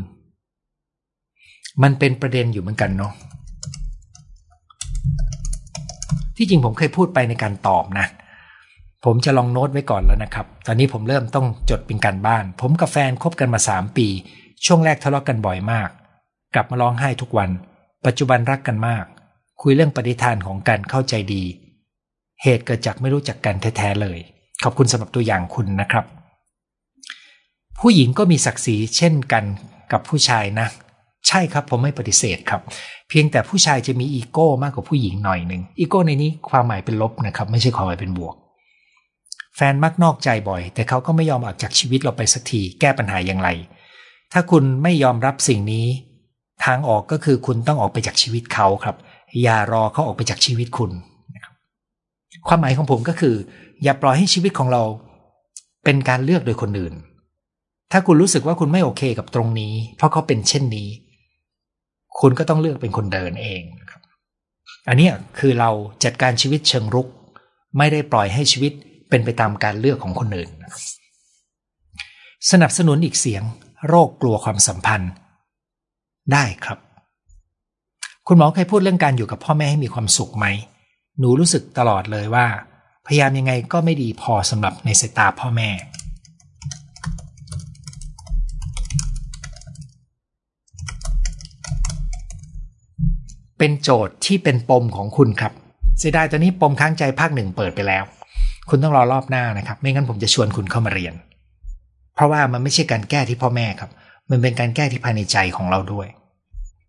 มันเป็นประเด็นอยู่เหมือนกันเนาะ ที่จริงผมเคยพูดไปในการตอบนะ ผมจะลองโน้ตไว้ก่อนแล้วนะครับ ตอนนี้ผมเริ่มต้องจดเป็นการบ้าน ผมกับแฟนคบกันมาสามปี ช่วงแรกทะเลาะกกันบ่อยมาก กลับมาร้องไห้ทุกวัน ปัจจุบันรักกันมาก คุยเรื่องปฏิทานของการเข้าใจดี เหตุเกิดจากไม่รู้จักกันแท้ๆเลย ขอบคุณสำหรับตัวอย่างคุณนะครับ ผู้หญิงก็มีศักดิ์ศรีเช่นกันกับผู้ชายนะ ใช่ครับผมไม่ปฏิเสธครับ เพียงแต่ผู้ชายจะมีอีโก้มากกว่าผู้หญิงหน่อยหนึ่งอีโก้ในนี้ความหมายเป็นลบนะครับ ไม่ใช่ความหมายเป็นบวก แฟนมักนอกใจบ่อย แต่เขาก็ไม่ยอมออกจากชีวิตเราไปสักทีแก้ปัญหาอย่างไร ถ้าคุณไม่ยอมรับสิ่งนี้ ทางออกก็คือคุณต้องออกไปจากชีวิตเขาครับ อย่ารอเขาออกไปจากชีวิตคุณนะครับความหมายของผมก็คือ อย่าปล่อยให้ชีวิตของเรา เป็นการเลือกโดยคนอื่น ถ้าคุณรู้สึกว่าคุณไม่โอเคกับตรงนี้ เพราะเขาเป็นเช่นนี้ คุณก็ต้องเลือกเป็นคนเดินเองนะครับ อันนี้คือเราจัดการชีวิตเชิงรุก ไม่ได้ปล่อยให้ชีวิตเป็นไปตามการเลือกของคนอื่น สนับสนุนอีกเสียง โรคกลัวความสัมพันธ์ ได้ครับ คุณหมอเคยพูดเรื่องการอยู่กับพ่อแม่ให้มีความสุขไหม หนูรู้สึกตลอดเลยว่า พยายามยังไงก็ไม่ดีพอสำหรับในสายตาพ่อแม่ เป็นโจทย์ที่เป็นปมของคุณครับเสียดายตอนนี้ปมค้างใจภาคหนึ่งเปิดไปแล้ว คุณต้องรอรอบหน้านะครับ ไม่งั้นผมจะชวนคุณเข้ามาเรียน เพราะว่ามันไม่ใช่การแก้ที่พ่อแม่ครับ มันเป็นการแก้ที่ภายในใจของเราด้วย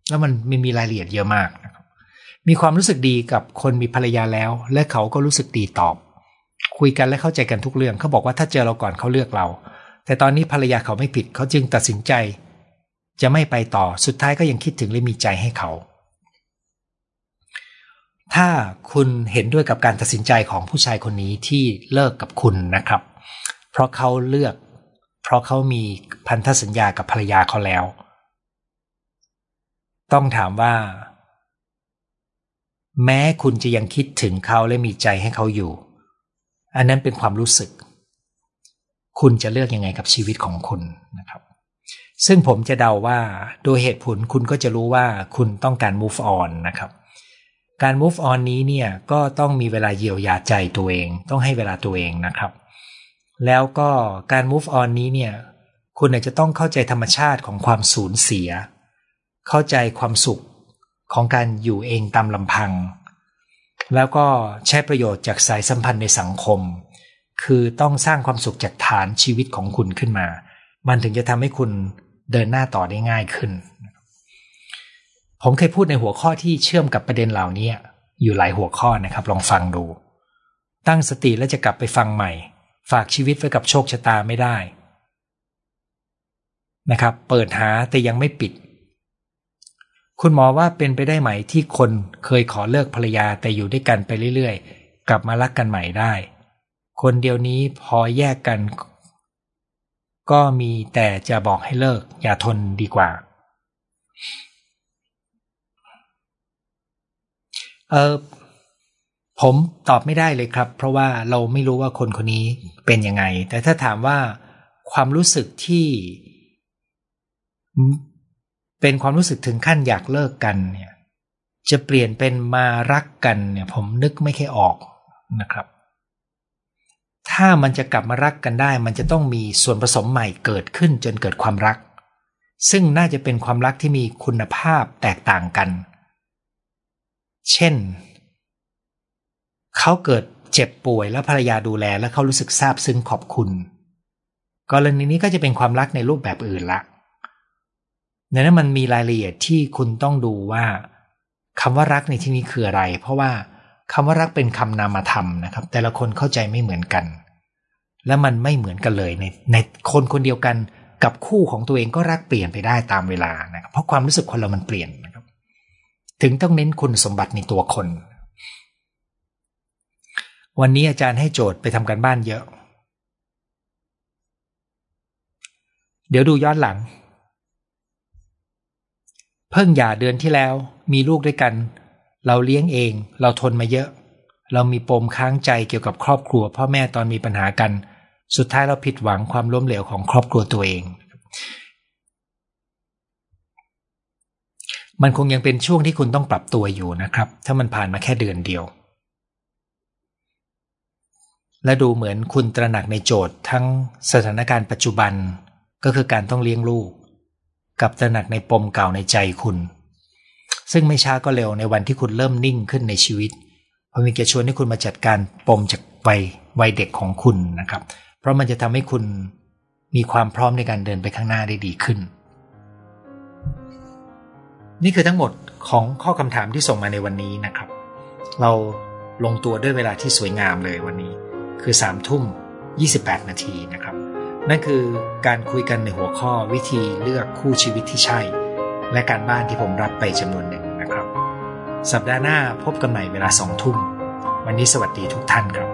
แล้วมันมมีรายละเอียดเยอะมากนะครับ มีความรู้สึกดีกับคนมีภรรยาแล้ว และเขาก็รู้สึกดีตอบ คุยกันและเข้าใจกันทุกเรื่องเขาบอกว่าถ้าเจอเราก่อนเขาเลือกเรา แต่ตอนนี้ภรรยาเขาไม่ผิดเขาจึงตัดสินใจ จะไม่ไปต่อสุดท้ายก็ยังคิดถึงและมีใจให้เขา ถ้าคุณเห็นด้วยกับการตัดสินใจของผู้ชายคนนี้ที่เลิกกับคุณนะครับ เพราะเขาเลือก เพราะเขามีพันธสัญญากับภรรยาเขาแล้ว ต้องถามว่า แม้คุณจะยังคิดถึงเขาและมีใจให้เขาอยู่ อันนั้นเป็นความรู้สึก คุณจะเลือกยังไงกับชีวิตของคุณนะครับ ซึ่งผมจะเดาว่าโดยเหตุผลคุณก็จะรู้ว่าคุณต้องการ move on นะครับ การ move on นี้เนี่ยก็ต้องมีเวลาเยียวยาใจตัวเอง ต้องให้เวลาตัวเองนะครับ แล้วก็การ move on นี้เนี่ยคุณอาจจะต้องเข้าใจธรรมชาติของความสูญเสีย เข้าใจความสุขของการอยู่เองตามลำพัง แล้วก็ใช้ประโยชน์จากสายสัมพันธ์ในสังคม คือต้องสร้างความสุขจากฐานชีวิตของคุณขึ้นมา มันถึงจะทำให้คุณเดินหน้าต่อได้ง่ายขึ้น ผมเคยพูดในหัวข้อที่เชื่อมกับประเด็นเหล่านี้อยู่หลายหัวข้อนะครับ ลองฟังดู ตั้งสติแล้วจะกลับไปฟังใหม่ ฝากชีวิตไว้กับโชคชะตาไม่ได้ นะครับ เปิดหาแต่ยังไม่ปิด คุณหมอว่าเป็นไปได้ไหมที่คนเคยขอเลิกภรรยาแต่อยู่ด้วยกันไปเรื่อยๆ กลับมารักกันใหม่ได้ คนเดียวนี้พอแยกกัน ก็มีแต่จะบอกให้เลิก อย่าทนดีกว่า เออผมตอบไม่ได้เลยครับ เพราะว่าเราไม่รู้ว่าคนคนนี้เป็นยังไง แต่ถ้าถามว่าความรู้สึกที่ เป็นความรู้สึกถึงขั้นอยากเลิกกันเนี่ย จะเปลี่ยนเป็นมารักกันเนี่ย ผมนึกไม่ค่อยออกนะครับ ถ้ามันจะกลับมารักกันได้ มันจะต้องมีส่วนผสมใหม่เกิดขึ้นจนเกิดความรัก ซึ่งน่าจะเป็นความรักที่มีคุณภาพแตกต่างกัน เช่น เขาเกิดเจ็บป่วยแล้วภรรยาดูแลแล้วเขารู้สึกซาบซึ้งขอบคุณ กรณีนี้ก็จะเป็นความรักในรูปแบบอื่นละดังนั้นมันมีรายละเอียดที่คุณต้องดูว่าคำว่ารักในที่นี้คืออะไร เพราะว่าคำว่ารักเป็นคำนามธรรมนะครับ แต่ละคนเข้าใจไม่เหมือนกัน และมันไม่เหมือนกันเลยในในคนคนเดียวกันกับคู่ของตัวเองก็รักเปลี่ยนไปได้ตามเวลานะครับเพราะความรู้สึกคนเรามันเปลี่ยนนะ ถึงต้องเน้นคุณสมบัติในตัวคน วันนี้อาจารย์ให้โจทย์ไปทำการบ้านเยอะ เดี๋ยวดูย้อนหลัง เพิ่งหย่าเดือนที่แล้วมีลูกด้วยกัน เราเลี้ยงเอง เราทนมาเยอะ เรามีปมค้างใจเกี่ยวกับครอบครัว พ่อแม่ตอนมีปัญหากัน สุดท้ายเราผิดหวังความล้มเหลวของครอบครัวตัวเอง มันคงยังเป็นช่วงที่คุณต้องปรับตัวอยู่นะครับ ถ้ามันผ่านมาแค่เดือนเดียว และดูเหมือนคุณตระหนักในโจทย์ทั้งสถานการณ์ปัจจุบันก็คือการต้องเลี้ยงลูก กับตระหนักในปมเก่าในใจคุณ ซึ่งไม่ช้าก็เร็วในวันที่คุณเริ่มนิ่งขึ้นในชีวิตผมมีจะชวนให้คุณมาจัดการปมจากวัยวัยเด็กของคุณนะครับ เพราะมันจะทำให้คุณมีความพร้อมในการเดินไปข้างหน้าได้ดีขึ้น นี่คือทั้งหมดของข้อคำถามที่ส่งมาในวันนี้นะครับ เราลงตัวด้วยเวลาที่สวยงามเลยวันนี้ คือ3ามทุ่ม 28 นาทีนะครับ นั่นคือการคุยกันในหัวข้อวิธีเลือกคู่ชีวิตที่ใช่ และการบ้านที่ผมรับไปจำนวนหนึ่งนะครับ สัปดาห์หน้าพบกันใหม่เวลาสองทุ่ม วันนี้สวัสดีทุกท่านครับ